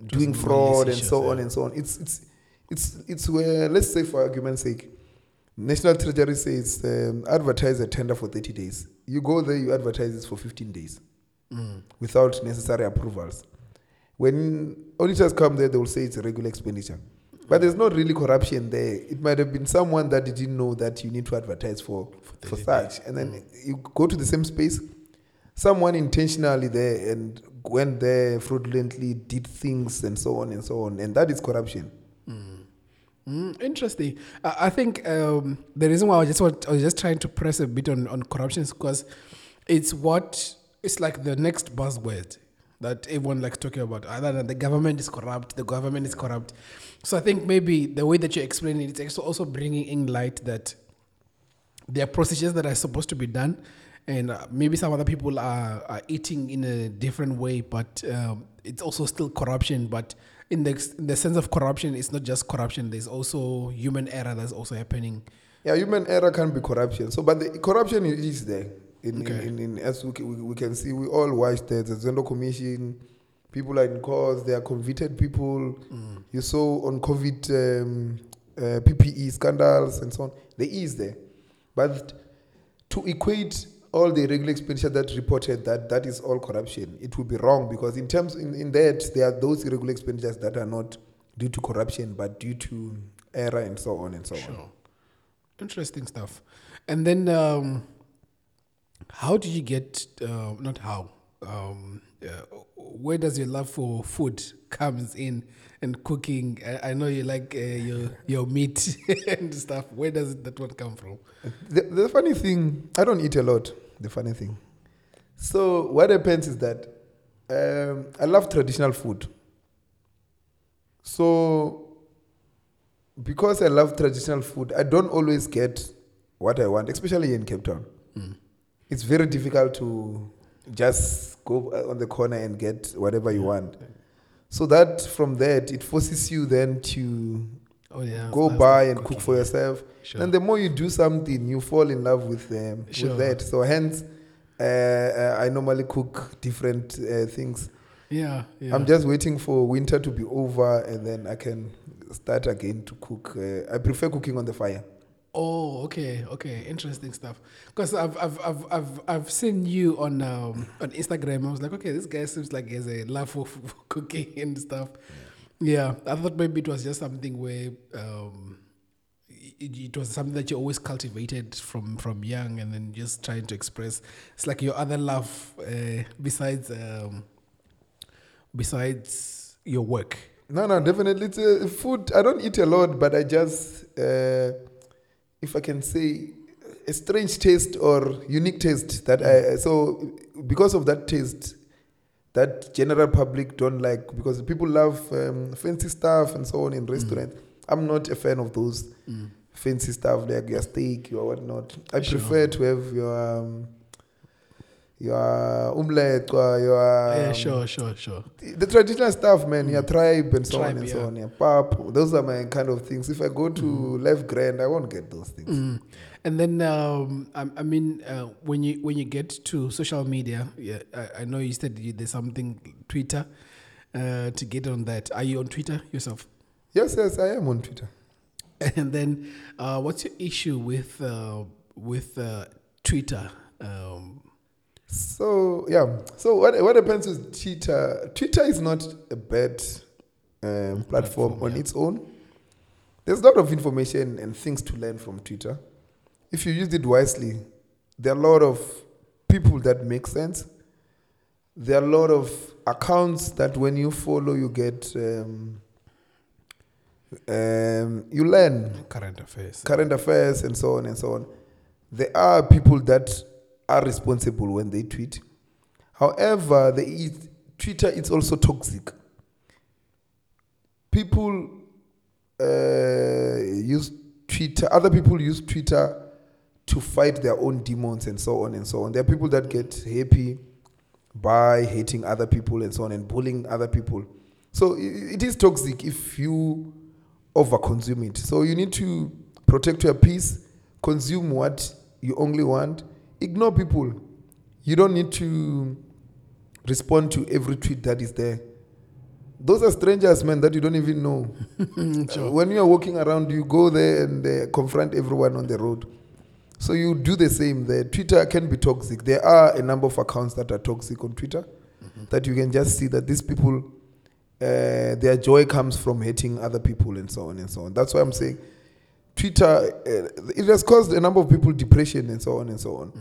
doing fraud and so on and so on. It's it's it's it's where let's say for argument's sake national treasury says um, advertise a tender for 30 days. You go there you advertise it for 15 days Mm. without necessary approvals. When auditors come there they will say it's irregular expenditure. But there's not really corruption there. It might have been someone that didn't know that you need to advertise for for, 30 such. and then you go to the same space someone intentionally there and went there fraudulently did things and so on and so on and that is corruption Mm, interesting. I, I think um, the reason why I just want, I was just trying to press a bit on, on corruption is because it's what it's like the next buzzword that everyone likes talking about. Other than the government is corrupt, the government is corrupt. So I think maybe the way that you explain it, it's also bringing in light that there are procedures that are supposed to be done, and uh, maybe some other people are, are eating in a different way, but um, it's also still corruption. But in the in the sense of corruption, it's not just corruption. There's also human error that's also happening. Yeah, human error can be corruption. So, but the corruption is- there. In, Okay. in, in, in as we, we, can see, we all watch the, the Zondo Commission. People are in cause. They are convicted people. You saw on COVID um, uh, PPE scandals and so on. There is there, but to equate all the regular expenditure that reported that that is all corruption, it would be wrong because in terms in, in that there are those irregular expenditures that are not due to corruption but due to error and so on and so on. Sure. Interesting stuff. And then, um, how did you get? Uh, not how. Um, where does your love for food comes in and cooking? I, I know you like uh, your your meat and stuff. Where does that one come from? The, the funny thing, I don't eat a lot. The funny thing. So what happens is that um, I love traditional food. So because I love traditional food, I don't always get what I want, especially in Cape Town. It's very difficult to just go uh, on the corner and get whatever you want. So that from that, it forces you then to Oh yeah, go buy and cook for yourself. Sure. And the more you do something, you fall in love with them Sure. with that. So hence, uh, uh, I normally cook different uh, things. Yeah, yeah. I'm just waiting for winter to be over, and then I can start again to cook. Uh, I prefer cooking on the fire. Oh, okay, okay, interesting stuff. Because I've, I've, I've, I've, I've seen you on um, on Instagram. I was like, okay, this guy seems like he has a love for, for cooking and stuff. Yeah, I thought maybe it was just something where um, it, it was something that you always cultivated from from young, and then just trying to express. It's like your other love uh, besides um, besides your work. No, no, definitely. It's uh, food. I don't eat a lot, but I just, uh, if I can say, a strange taste or unique taste that I. So because of that taste, that general public don't like because people love um, fancy stuff and so on in restaurants. I'm not a fan of those fancy stuff like your steak, or whatnot. I Sure. prefer to have your. Um, your or your yeah, um, sure, sure, sure. the traditional stuff, man, your tribe and so Tribe, on and so on, yeah, pap. Those are my kind of things. If I go to Left Grand, I won't get those things. Mm. And then, um, I, I mean, uh, when you when you get to social media, yeah, I, I know you said you, there's something Twitter uh, to get on that. Are you on Twitter yourself? Yes, yes, I am on Twitter. And then, uh, what's your issue with uh, with uh, Twitter? Um, So yeah, so what what happens with Twitter? Twitter is not a bad um, platform, Platform, on yeah. its own. There's a lot of information and things to learn from Twitter. If you use it wisely, there are a lot of people that make sense. There are a lot of accounts that when you follow, you get um, um, you learn current affairs. current affairs and so on and so on. There are people that are responsible when they tweet. However, the Twitter is also toxic. people uh, use Twitter. Other people use Twitter to fight their own demons and so on and so on. There are people that get happy by hating other people and so on and bullying other people. So it is toxic if you overconsume it. So you need to protect your peace, consume what you only want, ignore people. You don't need to respond to every tweet that is there. Those are strangers, man, that you don't even know. Uh, when you are walking around, you go there and uh, confront everyone on the road. So you do the same there. Twitter can be toxic. There are a number of accounts that are toxic on Twitter that you can just see that these people, uh, their joy comes from hating other people and so on and so on. That's why I'm saying Twitter, uh, it has caused a number of people depression and so on and so on.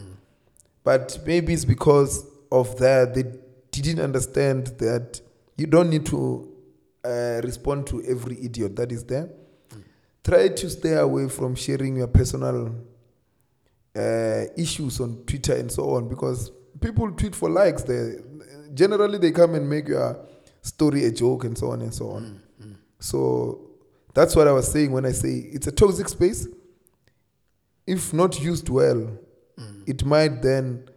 But maybe it's because of that they didn't understand that you don't need to uh, respond to every idiot that is there. Try to stay away from sharing your personal uh, issues on Twitter and so on because people tweet for likes. They generally they come and make your story a joke and so on and so on. So that's what I was saying when I say it's a toxic space. If not used well, it might then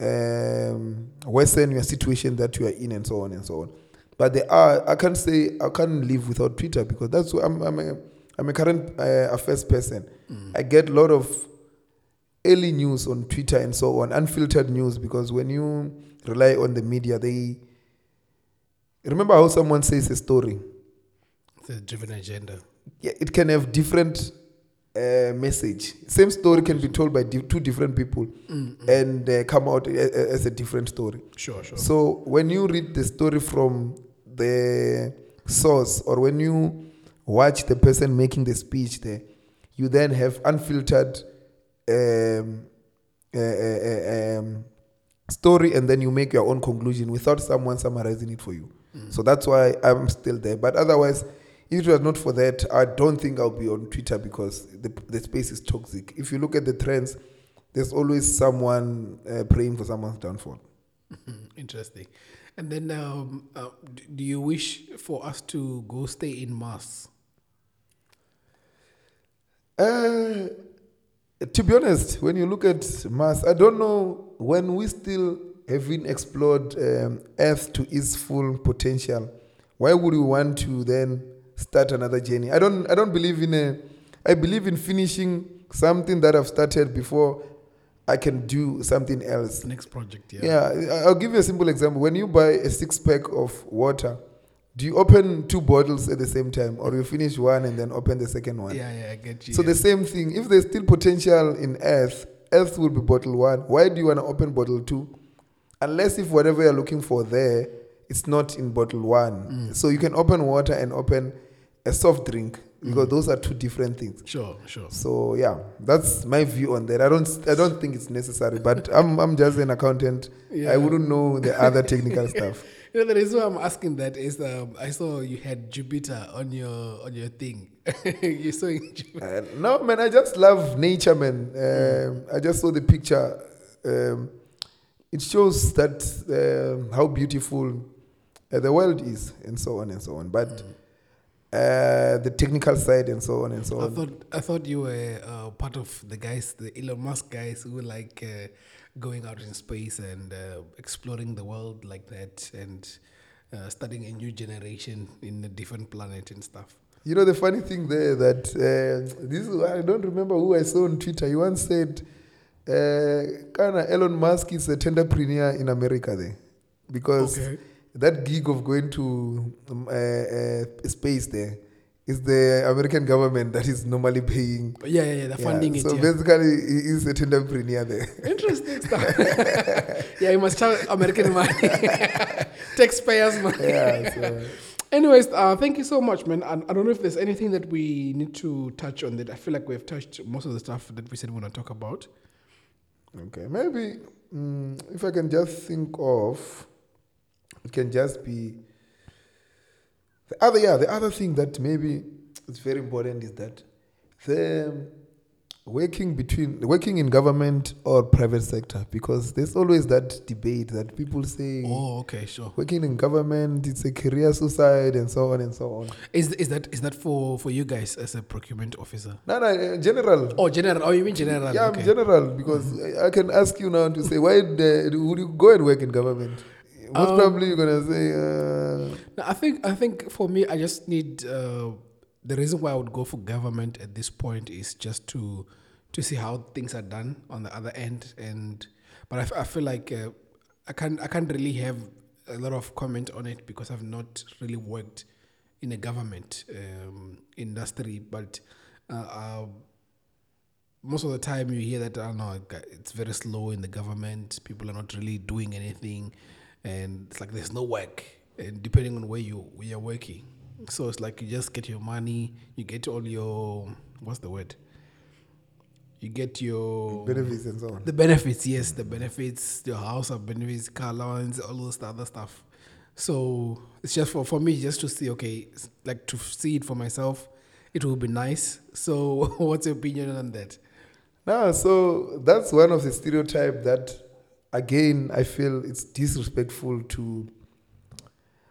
um, worsen your situation that you are in and so on and so on. But there are I can't say I can't live without Twitter because that's what I'm I'm a I'm a current uh, affairs person. I get a lot of early news on Twitter and so on, unfiltered news because when you rely on the media, they remember how someone says a story. A driven agenda. Yeah, it can have different uh, message. Same story can be told by di- two different people and uh, come out a- a- as a different story. Sure, sure. So when you read the story from the source or when you watch the person making the speech there, you then have unfiltered um, uh, uh, uh, um, story and then you make your own conclusion without someone summarizing it for you. So that's why I'm still there. But otherwise, if it was not for that, I don't think I'll be on Twitter because the, the space is toxic. If you look at the trends, there's always someone uh, praying for someone's downfall. Interesting. And then, um, uh, do you wish for us to go stay in Mars? Uh, to be honest, when you look at Mars, I don't know when we still haven't explored um, Earth to its full potential. Why would we want to then start another journey? I don't. I don't believe in a. I believe in finishing something that I've started before I can do something else. Next project, yeah. Yeah, I'll give you a simple example. When you buy a six pack of water, do you open two bottles at the same time, or you finish one and then open the second one? Yeah, yeah, I get you. So yeah. the same thing. If there's still potential in Earth, Earth will be bottle one. Why do you want to open bottle two? Unless if whatever you're looking for there, it's not in bottle one. Mm. So you can open water and open a soft drink because those are two different things. Sure, sure. So yeah, that's my view on that. I don't I don't think it's necessary, but I'm I'm just an accountant. Yeah. I wouldn't know the other technical stuff. You know, the reason why I'm asking that is um, I saw you had Jupiter on your on your thing. you saw Jupiter. Uh, no, man, I just love nature, man. Um, I just saw the picture. Um, it shows that um how beautiful uh, the world is, and so on and so on. But uh, the technical side, and so on and so I on. thought I thought you were uh, part of the guys, the Elon Musk guys, who were like uh, going out in space and uh, exploring the world like that, and uh, studying a new generation in a different planet and stuff. You know the funny thing there that uh, this I don't remember who I saw on Twitter. He once said, uh, "Kind of Elon Musk is a tenderpreneur in America there, because Okay. That gig of going to um, uh, uh, space there is the American government that is normally paying. Yeah, yeah, yeah, the Yeah, funding so it. Yeah. basically, he is a tenderpreneur there. Interesting stuff. yeah, you must have American money, taxpayers' money. yeah. So. Anyways, uh, thank you so much, man. I, I don't know if there's anything that we need to touch on that. I feel like we've touched most of the stuff that we said we want to talk about. Okay, maybe mm, if I can just think of, it can just be the other. Yeah, the other thing that maybe is very important is that the working between working in government or private sector because there's always that debate that people say Oh, okay, sure. working in government it's a career suicide and so on and so on. Is is that is that for for you guys as a procurement officer? No, no, uh, general. Oh, general. Oh, you mean general? yeah, okay. I'm general because I, I can ask you now to say why the, would you go and work in government? Most Um, probably you're gonna say. Uh, No, I think I think for me, I just need uh, the reason why I would go for government at this point is just to to see how things are done on the other end, and but I, f- I feel like uh, I can't I can't really have a lot of comment on it because I've not really worked in a government um, industry, but. Uh, uh, most of the time you hear that I don't know it's very slow in the government. People are not really doing anything, and it's like there's no work. And depending on where you where you're working, so it's like you just get your money, you get all your what's the word? You get your benefits and so on. the benefits, yes, the benefits, your house of benefits, car allowance, all those other stuff. So it's just for, for me just to see, okay, like to see it for myself, it will be nice. So what's your opinion on that? No, so that's one of the stereotype that, again, I feel it's disrespectful to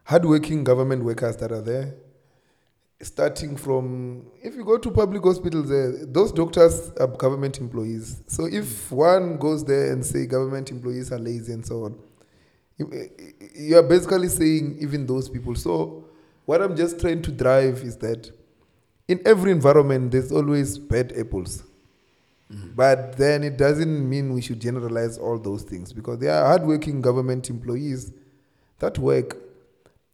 hardworking government workers that are there. Starting from, if you go to public hospitals, there, those doctors are government employees. So if one goes there and say government employees are lazy and so on, you are basically saying even those people. So what I'm just trying to drive is that in every environment, there's always bad apples. But then it doesn't mean we should generalize all those things because there are hardworking government employees that work.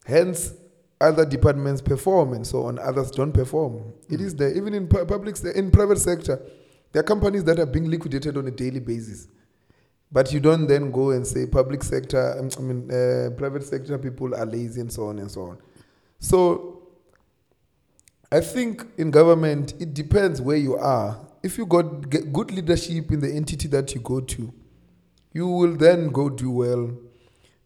Hence, other departments perform and so on, others don't perform. It is there. Even in pu- public, in private sector, there are companies that are being liquidated on a daily basis. But you don't then go and say public sector, um, I mean, uh, private sector people are lazy and so on and so on. So I think in government, it depends where you are. If you got get good leadership in the entity that you go to, you will then go do well.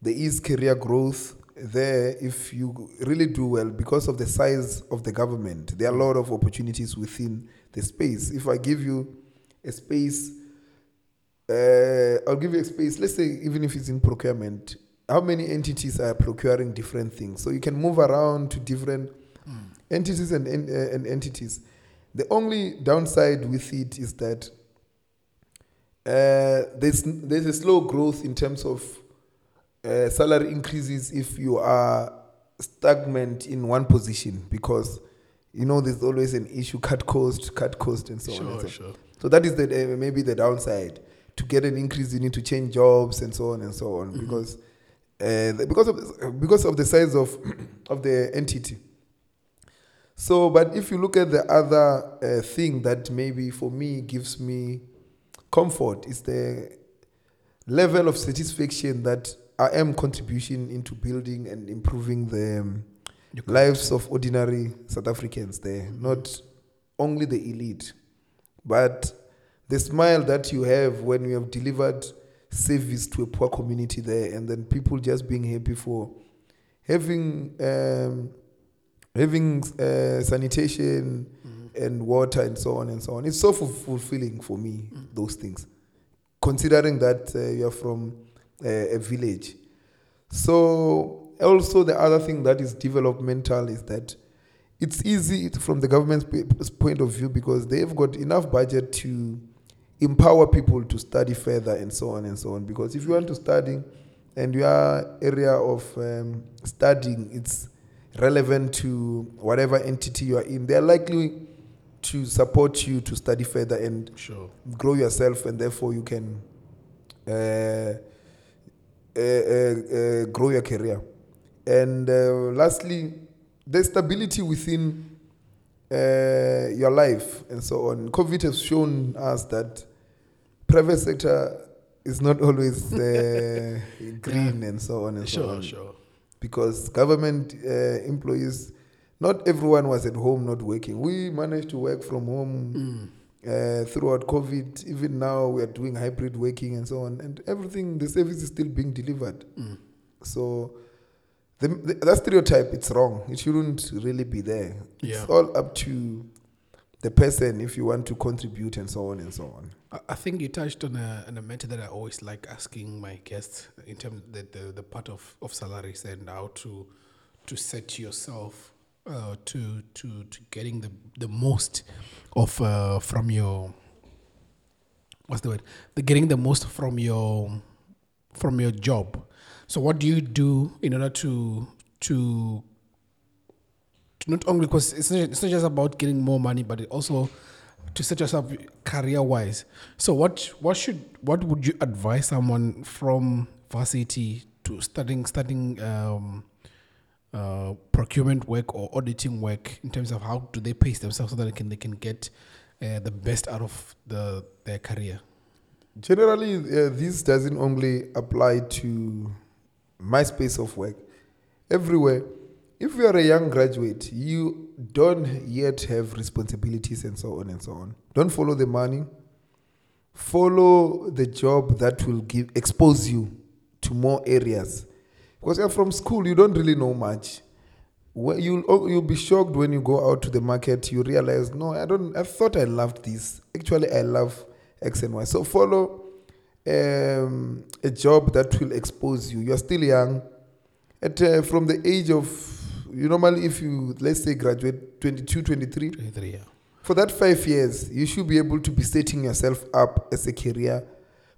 There is career growth there if you really do well because of the size of the government. There are a lot of opportunities within the space. If I give you a space, uh, I'll give you a space. Let's say even if it's in procurement, how many entities are procuring different things? So you can move around to different entities and, and, uh, and entities. The only downside with it is that uh, there's there's a slow growth in terms of uh, salary increases if you are stagnant in one position because you know there's always an issue cut cost cut cost and so on and so, Sure, sure. so that is the uh, maybe the downside. To get an increase you need to change jobs and so on and so on because uh, because of because of the size of of the entity so, but if you look at the other uh, thing that maybe for me gives me comfort is the level of satisfaction that I am contribution into building and improving the um, lives of ordinary South Africans there, not only the elite, but the smile that you have when you have delivered service to a poor community there, and then people just being happy for having um, having uh, sanitation and water and so on and so on. It's so fu- fulfilling for me those things, considering that uh, you are from uh, a village. So also the other thing that is developmental is that it's easy from the government's point of view because they've got enough budget to empower people to study further and so on and so on. Because if you want to study and your area of um, studying it's relevant to whatever entity you are in, they are likely to support you to study further and Sure. grow yourself, and therefore you can uh, uh, uh, uh, grow your career. And uh, lastly, the stability within uh, your life and so on. COVID has shown us that private sector is not always uh, green and so on and so on. Sure, sure. Because government uh, employees, not everyone was at home not working. We managed to work from home uh, throughout COVID. Even now, we are doing hybrid working and so on, and everything. The service is still being delivered. So. The, the, that stereotype, it's wrong. It shouldn't really be there. Yeah. It's all up to the person if you want to contribute and so on and so on. I- think you touched on a, on a matter that I always like asking my guests in terms the, the, the part of, of salaries and how to to set yourself uh, to to to getting the the most of uh, from your what's the word the getting the most from your from your job. So what do you do in order to to to not only because it's not, it's not just about getting more money, but it also to set yourself career wise. So what what should what would you advise someone from varsity to studying studying um, uh, procurement work or auditing work in terms of how do they pace themselves so that they can they can get uh, the best out of the their career? Generally, uh, this doesn't only apply to my space of work. Everywhere, if you are a young graduate, you don't yet have responsibilities and so on and so on. Don't follow the money. Follow the job that will give expose you to more areas. Because you're from school, you don't really know much. Well, you'll you'll be shocked when you go out to the market. You realize, no, I don't. I thought I loved this. Actually, I love X and Y. So follow um, a job that will expose you. You're still young. At uh, from the age of you normally, if you let's say graduate 22, 23, 23, yeah. for that five years, you should be able to be setting yourself up as a career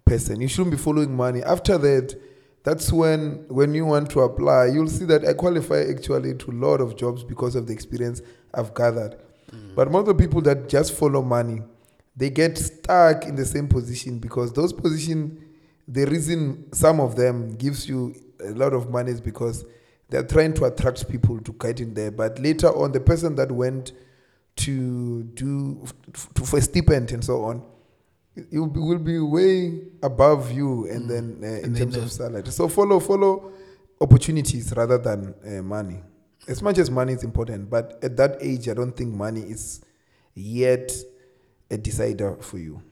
person. You shouldn't be following money. After that, that's when when you want to apply, you'll see that I qualify actually to a lot of jobs because of the experience I've gathered. Mm. But most of the people that just follow money, they get stuck in the same position because those positions, the reason some of them gives you a lot of money is because they're trying to attract people to get in there. But later on, the person that went to do to, for a stipend and so on, you will be way above you, and then uh, in And terms of salary. So follow follow opportunities rather than uh, money. As much as money is important, but at that age, I don't think money is yet a decider for you.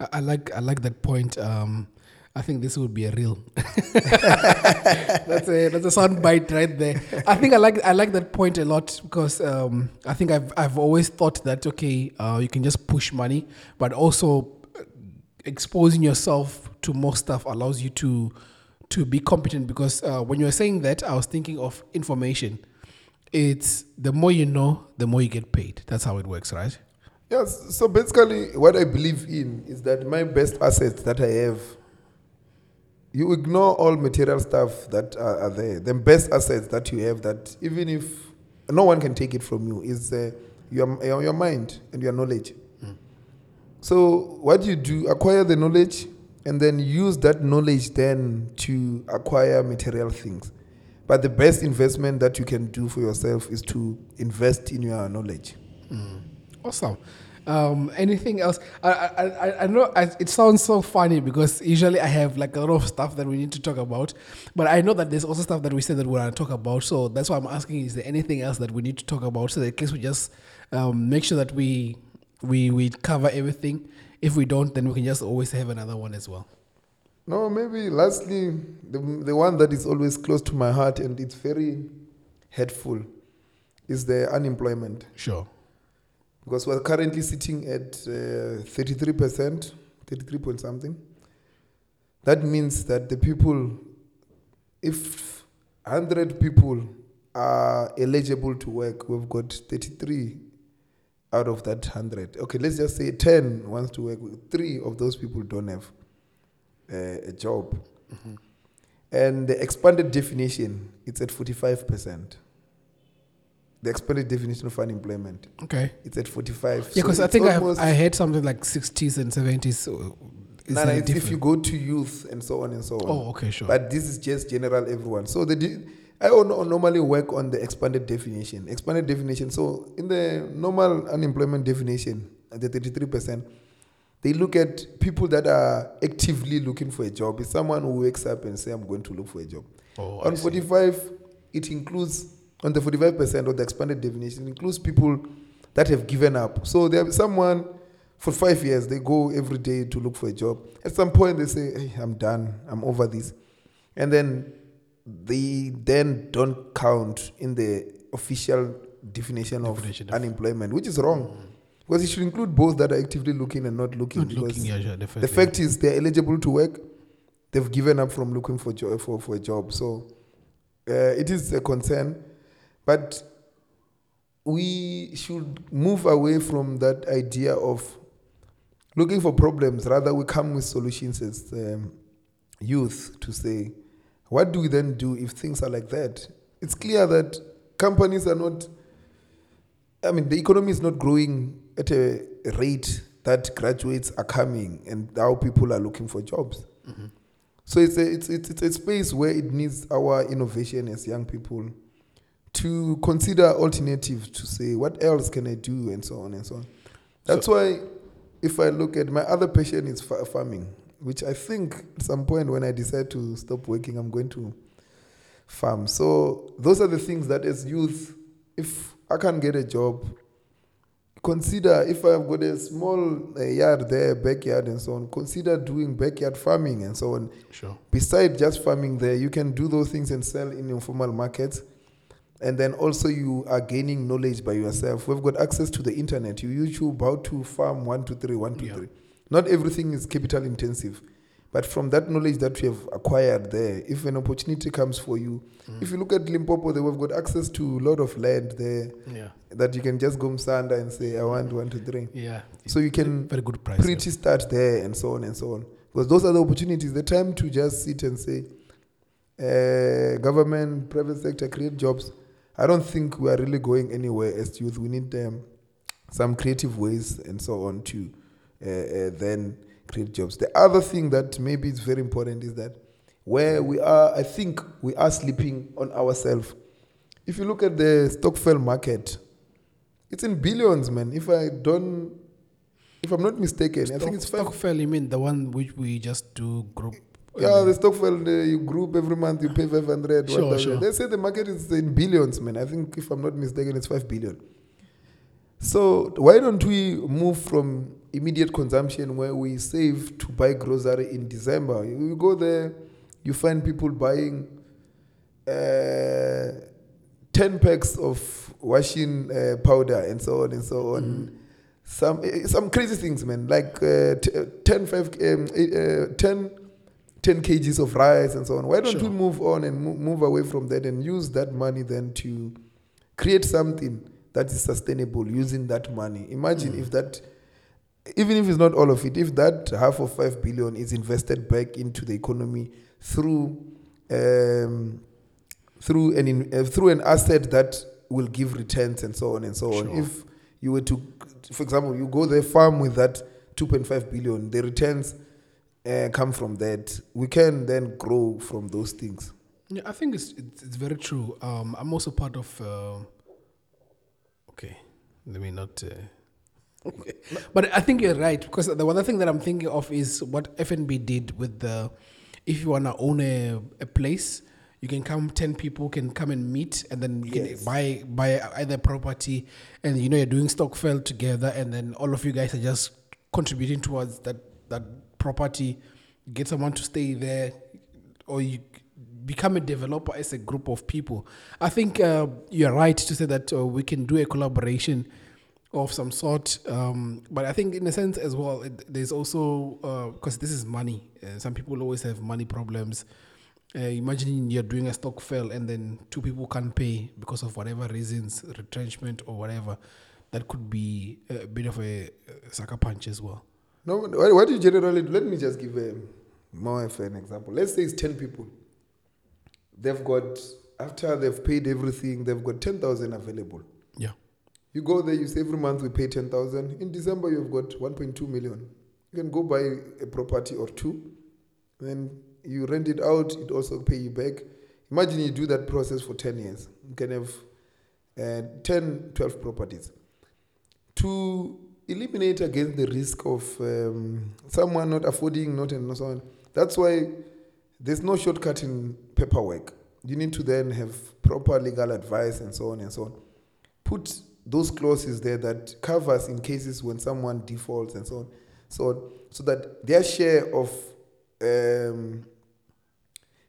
I, I like I like that point. Um, I think this would be a real. that's a that's a sound bite right there. I think I like I like that point a lot because um, I think I've I've always thought that okay, uh, you can just push money, but also uh, exposing yourself to more stuff allows you to to be competent. Because uh, when you were saying that, I was thinking of information. It's the more you know, the more you get paid. That's how it works, right? Yes. So basically, what I believe in is that my best assets that I have. You ignore all material stuff that are, are there. The best assets that you have, that even if no one can take it from you, is uh, your, your your mind and your knowledge. So what you do, acquire the knowledge, and then use that knowledge then to acquire material things. But the best investment that you can do for yourself is to invest in your knowledge. Awesome. Um, anything else? I, I, I, know I, it sounds so funny because usually I have like a lot of stuff that we need to talk about, but I know that there's also stuff that we said that we're going to talk about. So that's why I'm asking: Is there anything else that we need to talk about? So that in case we just um, make sure that we we we cover everything. If we don't, then we can just always have another one as well. No, maybe lastly, the, the one that is always close to my heart and it's very hurtful is the unemployment. Sure. Because we're currently sitting at uh, 33%, 33 point something. That means that the people, if 100 people are eligible to work, we've got 33 out of that 100. Okay, let's just say 10 wants to work. Three of those people don't have uh, a job. And the expanded definition, it's at 45%. The expanded definition of unemployment, Okay. it's at 45. Yeah, So because I think I, almost- I heard something like 60s and 70s. So is No, no, it's if you go to youth and so on and so on. Oh, okay, sure. But this is just general everyone. So the I normally work on the expanded definition. Expanded definition. So in the normal unemployment definition, at the 33%, they look at people that are actively looking for a job. It's someone who wakes up and say, I'm going to look for a job. Oh, I on see. 45, it includes, on the 45% of the expanded definition, includes people that have given up. So there someone for five years, they go every day to look for a job. At some point, they say, hey, I'm done. I'm over this. And then they then don't count in the official definition of Definition of- unemployment, which is wrong. Because it should include both that are actively looking and not looking. Not because looking, yeah, sure, the fact is they're eligible to work. They've given up from looking for jo- for, for a job. So uh, it is a concern, but we should move away from that idea of looking for problems. Rather, we come with solutions as um, youth to say, what do we then do if things are like that? It's clear that companies are not. I mean, the economy is not growing at a rate that graduates are coming, and now people are looking for jobs. So it's a, it's, it's, it's a space where it needs our innovation as young people to consider alternatives to say, what else can I do, and so on and so on. That's why, if I look at my other passion is fa- farming, which I think at some point when I decide to stop working, I'm going to farm. So those are the things that as youth, if I can't get a job, consider if I've got a small uh, yard there, backyard and so on, consider doing backyard farming and so on. Sure. Beside just farming there, you can do those things and sell in informal markets. And then also you are gaining knowledge by yourself. We've got access to the internet. You YouTube how to farm one, two, three, one, two, Yeah. three. Not everything is capital intensive. But from that knowledge that you have acquired there, if an opportunity comes for you, if you look at Limpopo, they have got access to a lot of land there Yeah. that you can just go Msanda and say, I want one, two, three. Yeah. So you can very good price. pretty start there and so on and so on. Because those are the opportunities. The time to just sit and say, uh, government, private sector, create jobs. I don't think we are really going anywhere as youth. We need um, some creative ways and so on to uh, uh, then create jobs. The other thing that maybe is very important is that where we are, I think we are sleeping on ourselves. If you look at the Stokvel market, it's in billions, man. If I don't, if I'm not mistaken, I think it's five. Stokvel, you mean the one which we just do group? Yeah, the Stokvel, the, you group every month, you pay 500. Sure, 1,000. sure. They say the market is in billions, man. I think, if I'm not mistaken, it's 5 billion. So, why don't we move from immediate consumption where we save to buy grocery in December? You, go there, you find people buying uh, 10 packs of washing uh, powder and so on and so on. Some eh, some crazy things, man. Like uh, t- uh, 10, five, um, eh, uh, 10, 10 kgs of rice and so on. Why don't we move on and move away from that and use that money then to create something that is sustainable using that money? Imagine if that, even if it's not all of it, if that half of five billion is invested back into the economy through um, through an in, uh, through an asset that will give returns and so on and so on. If you were to, for example, you go there farm with that 2.5 billion, the returns uh, come from that. We can then grow from those things. Yeah, I think it's it's, it's very true. Um, I'm also part of. Uh, okay, let me not. Uh, but I think you're right because the other thing that I'm thinking of is what FNB did with the. If you wanna own a, a place, you can come. Ten people can come and meet, and then you Yes. can buy buy either property, and you know you're doing stokvel together, and then all of you guys are just contributing towards that that property. Get someone to stay there, or you become a developer as a group of people. I think uh, you're right to say that uh, we can do a collaboration of some sort. Um, but I think, in a sense, as well, it, there's also because this is money. Uh, some people always have money problems. Uh, imagine you're doing a stokvel and then two people can't pay because of whatever reasons, retrenchment or whatever. That could be a bit of a, uh sucker punch as well. No, what do you generally do, let me just give a more of an example. Let's say it's 10 people. They've got, after they've paid everything, they've got 10,000 available. Yeah. You go there, you say every month we pay 10,000. In December, you've got 1.2 million. You can go buy a property or two, then you rent it out, it also pay you back. Imagine you do that process for 10 years. You can have uh, 10, 12 properties. To eliminate against the risk of um, someone not affording, not and so on, that's why there's no shortcut in paperwork. You need to then have proper legal advice and so on and so on put those clauses there that covers in cases when someone defaults and so on, so on, so that their share of um,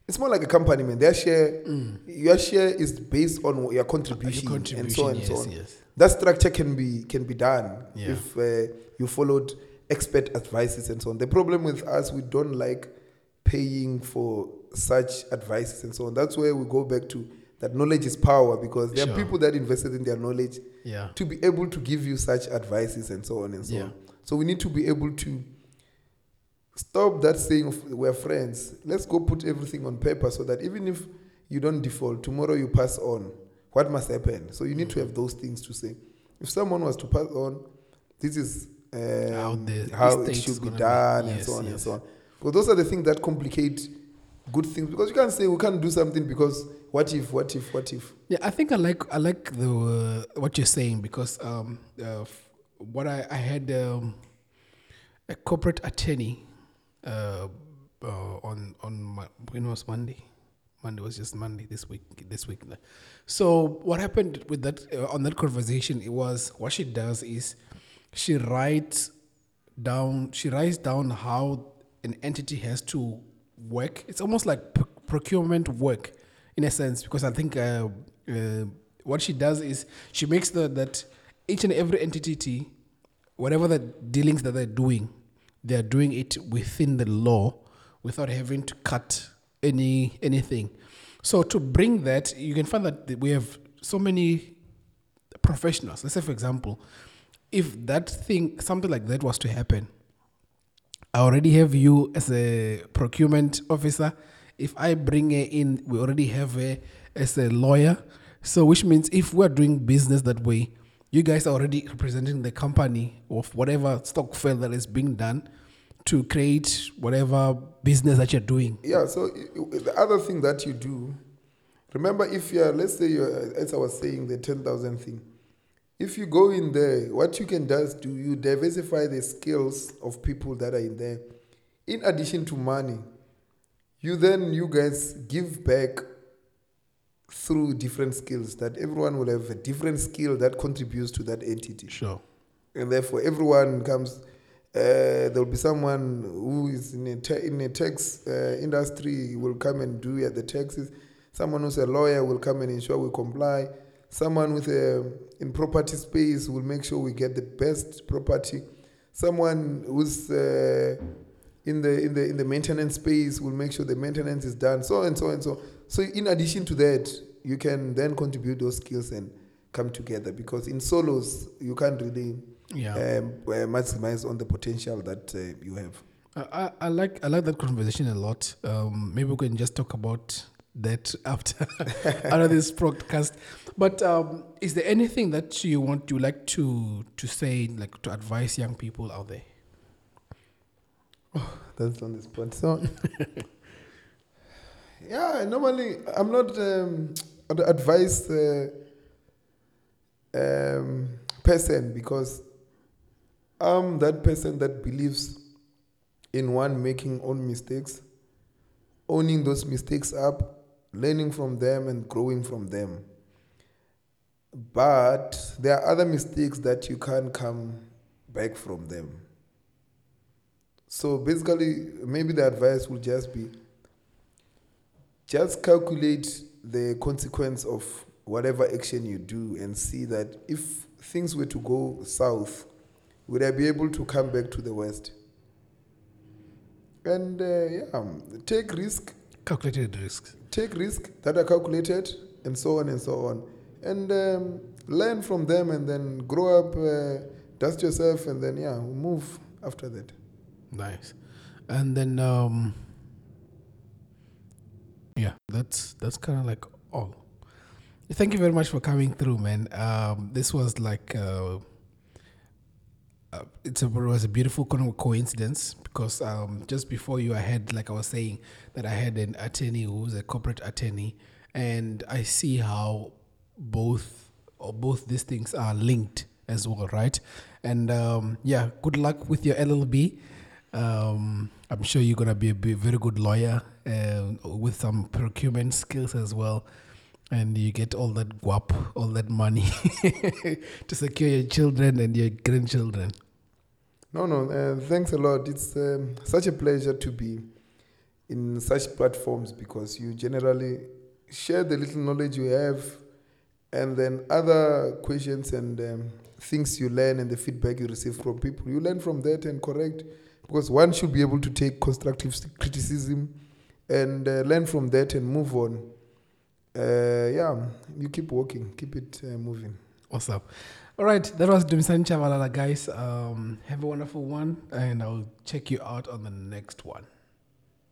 it's more like a company, man. Their share, your share is based on your contribution, Your and so on and yes, so on. yes. That structure can be can be done Yeah. if uh, you followed expert advices and so on. The problem with us, we don't like paying for such advices and so on. That's where we go back to that knowledge is power because there Sure. are people that invested in their knowledge Yeah. to be able to give you such advices and so on and so Yeah. on. So we need to be able to stop that saying of we're friends. Let's go put everything on paper so that even if you don't default, tomorrow you pass on. What must happen? So you need to have those things to say. If someone was to pass on, this is um, How how it should be gonna be. done and Yes, so on and so on. Because those are the things that complicate good things. Because you can't say we can't do something because what if, what if, what if? Yeah, I think I like I like the uh, what you're saying because um, uh, f- what I I had um, a corporate attorney uh, uh, on on my, when was Monday. Monday was just Monday this week. This week, so what happened with that uh, on that conversation? It was what she does is she writes down she writes down how an entity has to work. It's almost like p- procurement work in a sense because I think uh, uh, what she does is she makes the that each and every entity, whatever the dealings that they're doing, they are doing it within the law without having to cut any anything. So to bring that, you can find that we have so many professionals. Let's say, for example, if that thing, something like that was to happen, I already have you as a procurement officer. If I bring her in, we already have her as a lawyer. So, which means if we're doing business that way, you guys are already representing the company of whatever stokvel that is being done to create whatever business that you're doing. Yeah, so the other thing that you do, remember if you're, let's say, you're, as I was saying, the 10,000 thing, if you go in there, what you can just do, you diversify the skills of people that are in there. In addition to money, you then, you guys give back through different skills that everyone will have a different skill that contributes to that entity Sure. and therefore everyone comes. Uh, there will be someone who is in a te- in a tax uh, industry will come and do uh, the taxes. Someone who's a lawyer will come and ensure we comply. Someone with a in property space will make sure we get the best property. Someone who's uh, in the in the in the maintenance space will make sure the maintenance is done. So and so and so. So in addition to that, you can then contribute those skills and come together because in solos you can't really Yeah. um, uh, maximize on the potential that uh, you have. I, I- like I like that conversation a lot. Um, maybe we can just talk about that after after this podcast. But um, is there anything that you want you like to to say, like to advise young people out there? That's on the spot. So, yeah, normally I'm not um, an advice uh, um, person because I'm that person that believes in one making own mistakes, owning those mistakes up, learning from them, and growing from them. But there are other mistakes that you can't come back from them. So basically, maybe the advice will just be just calculate the consequence of whatever action you do and see that if things were to go south, would I be able to come back to the west? And uh, yeah, take risk, Calculated risks. take risk that are calculated, and so on and so on, and um, learn from them, and then grow up, uh, dust yourself, and then yeah, move after that. Nice. And then um, yeah, that's that's kind of like all. Thank you very much for coming through, man. Um, this was like uh, uh, a, it was a beautiful coincidence because um, just before you, I had like I was saying that I had an attorney who was a corporate attorney, and I see how both or both these things are linked as well, right? And um, yeah, good luck with your LLB. Um, I'm sure you're gonna be a be- very good lawyer uh, with some procurement skills as well, and you get all that guap, all that money to secure your children and your grandchildren. No, no, uh, thanks a lot. It's um, such a pleasure to be in such platforms because you generally share the little knowledge you have and then other questions and um, things you learn and the feedback you receive from people you learn from that and correct because one should be able to take constructive criticism and uh, learn from that and move on uh, yeah you keep working keep it uh, moving up? All right, that was Dumisani Chabalala, guys. Um, have a wonderful one, and I'll check you out on the next one.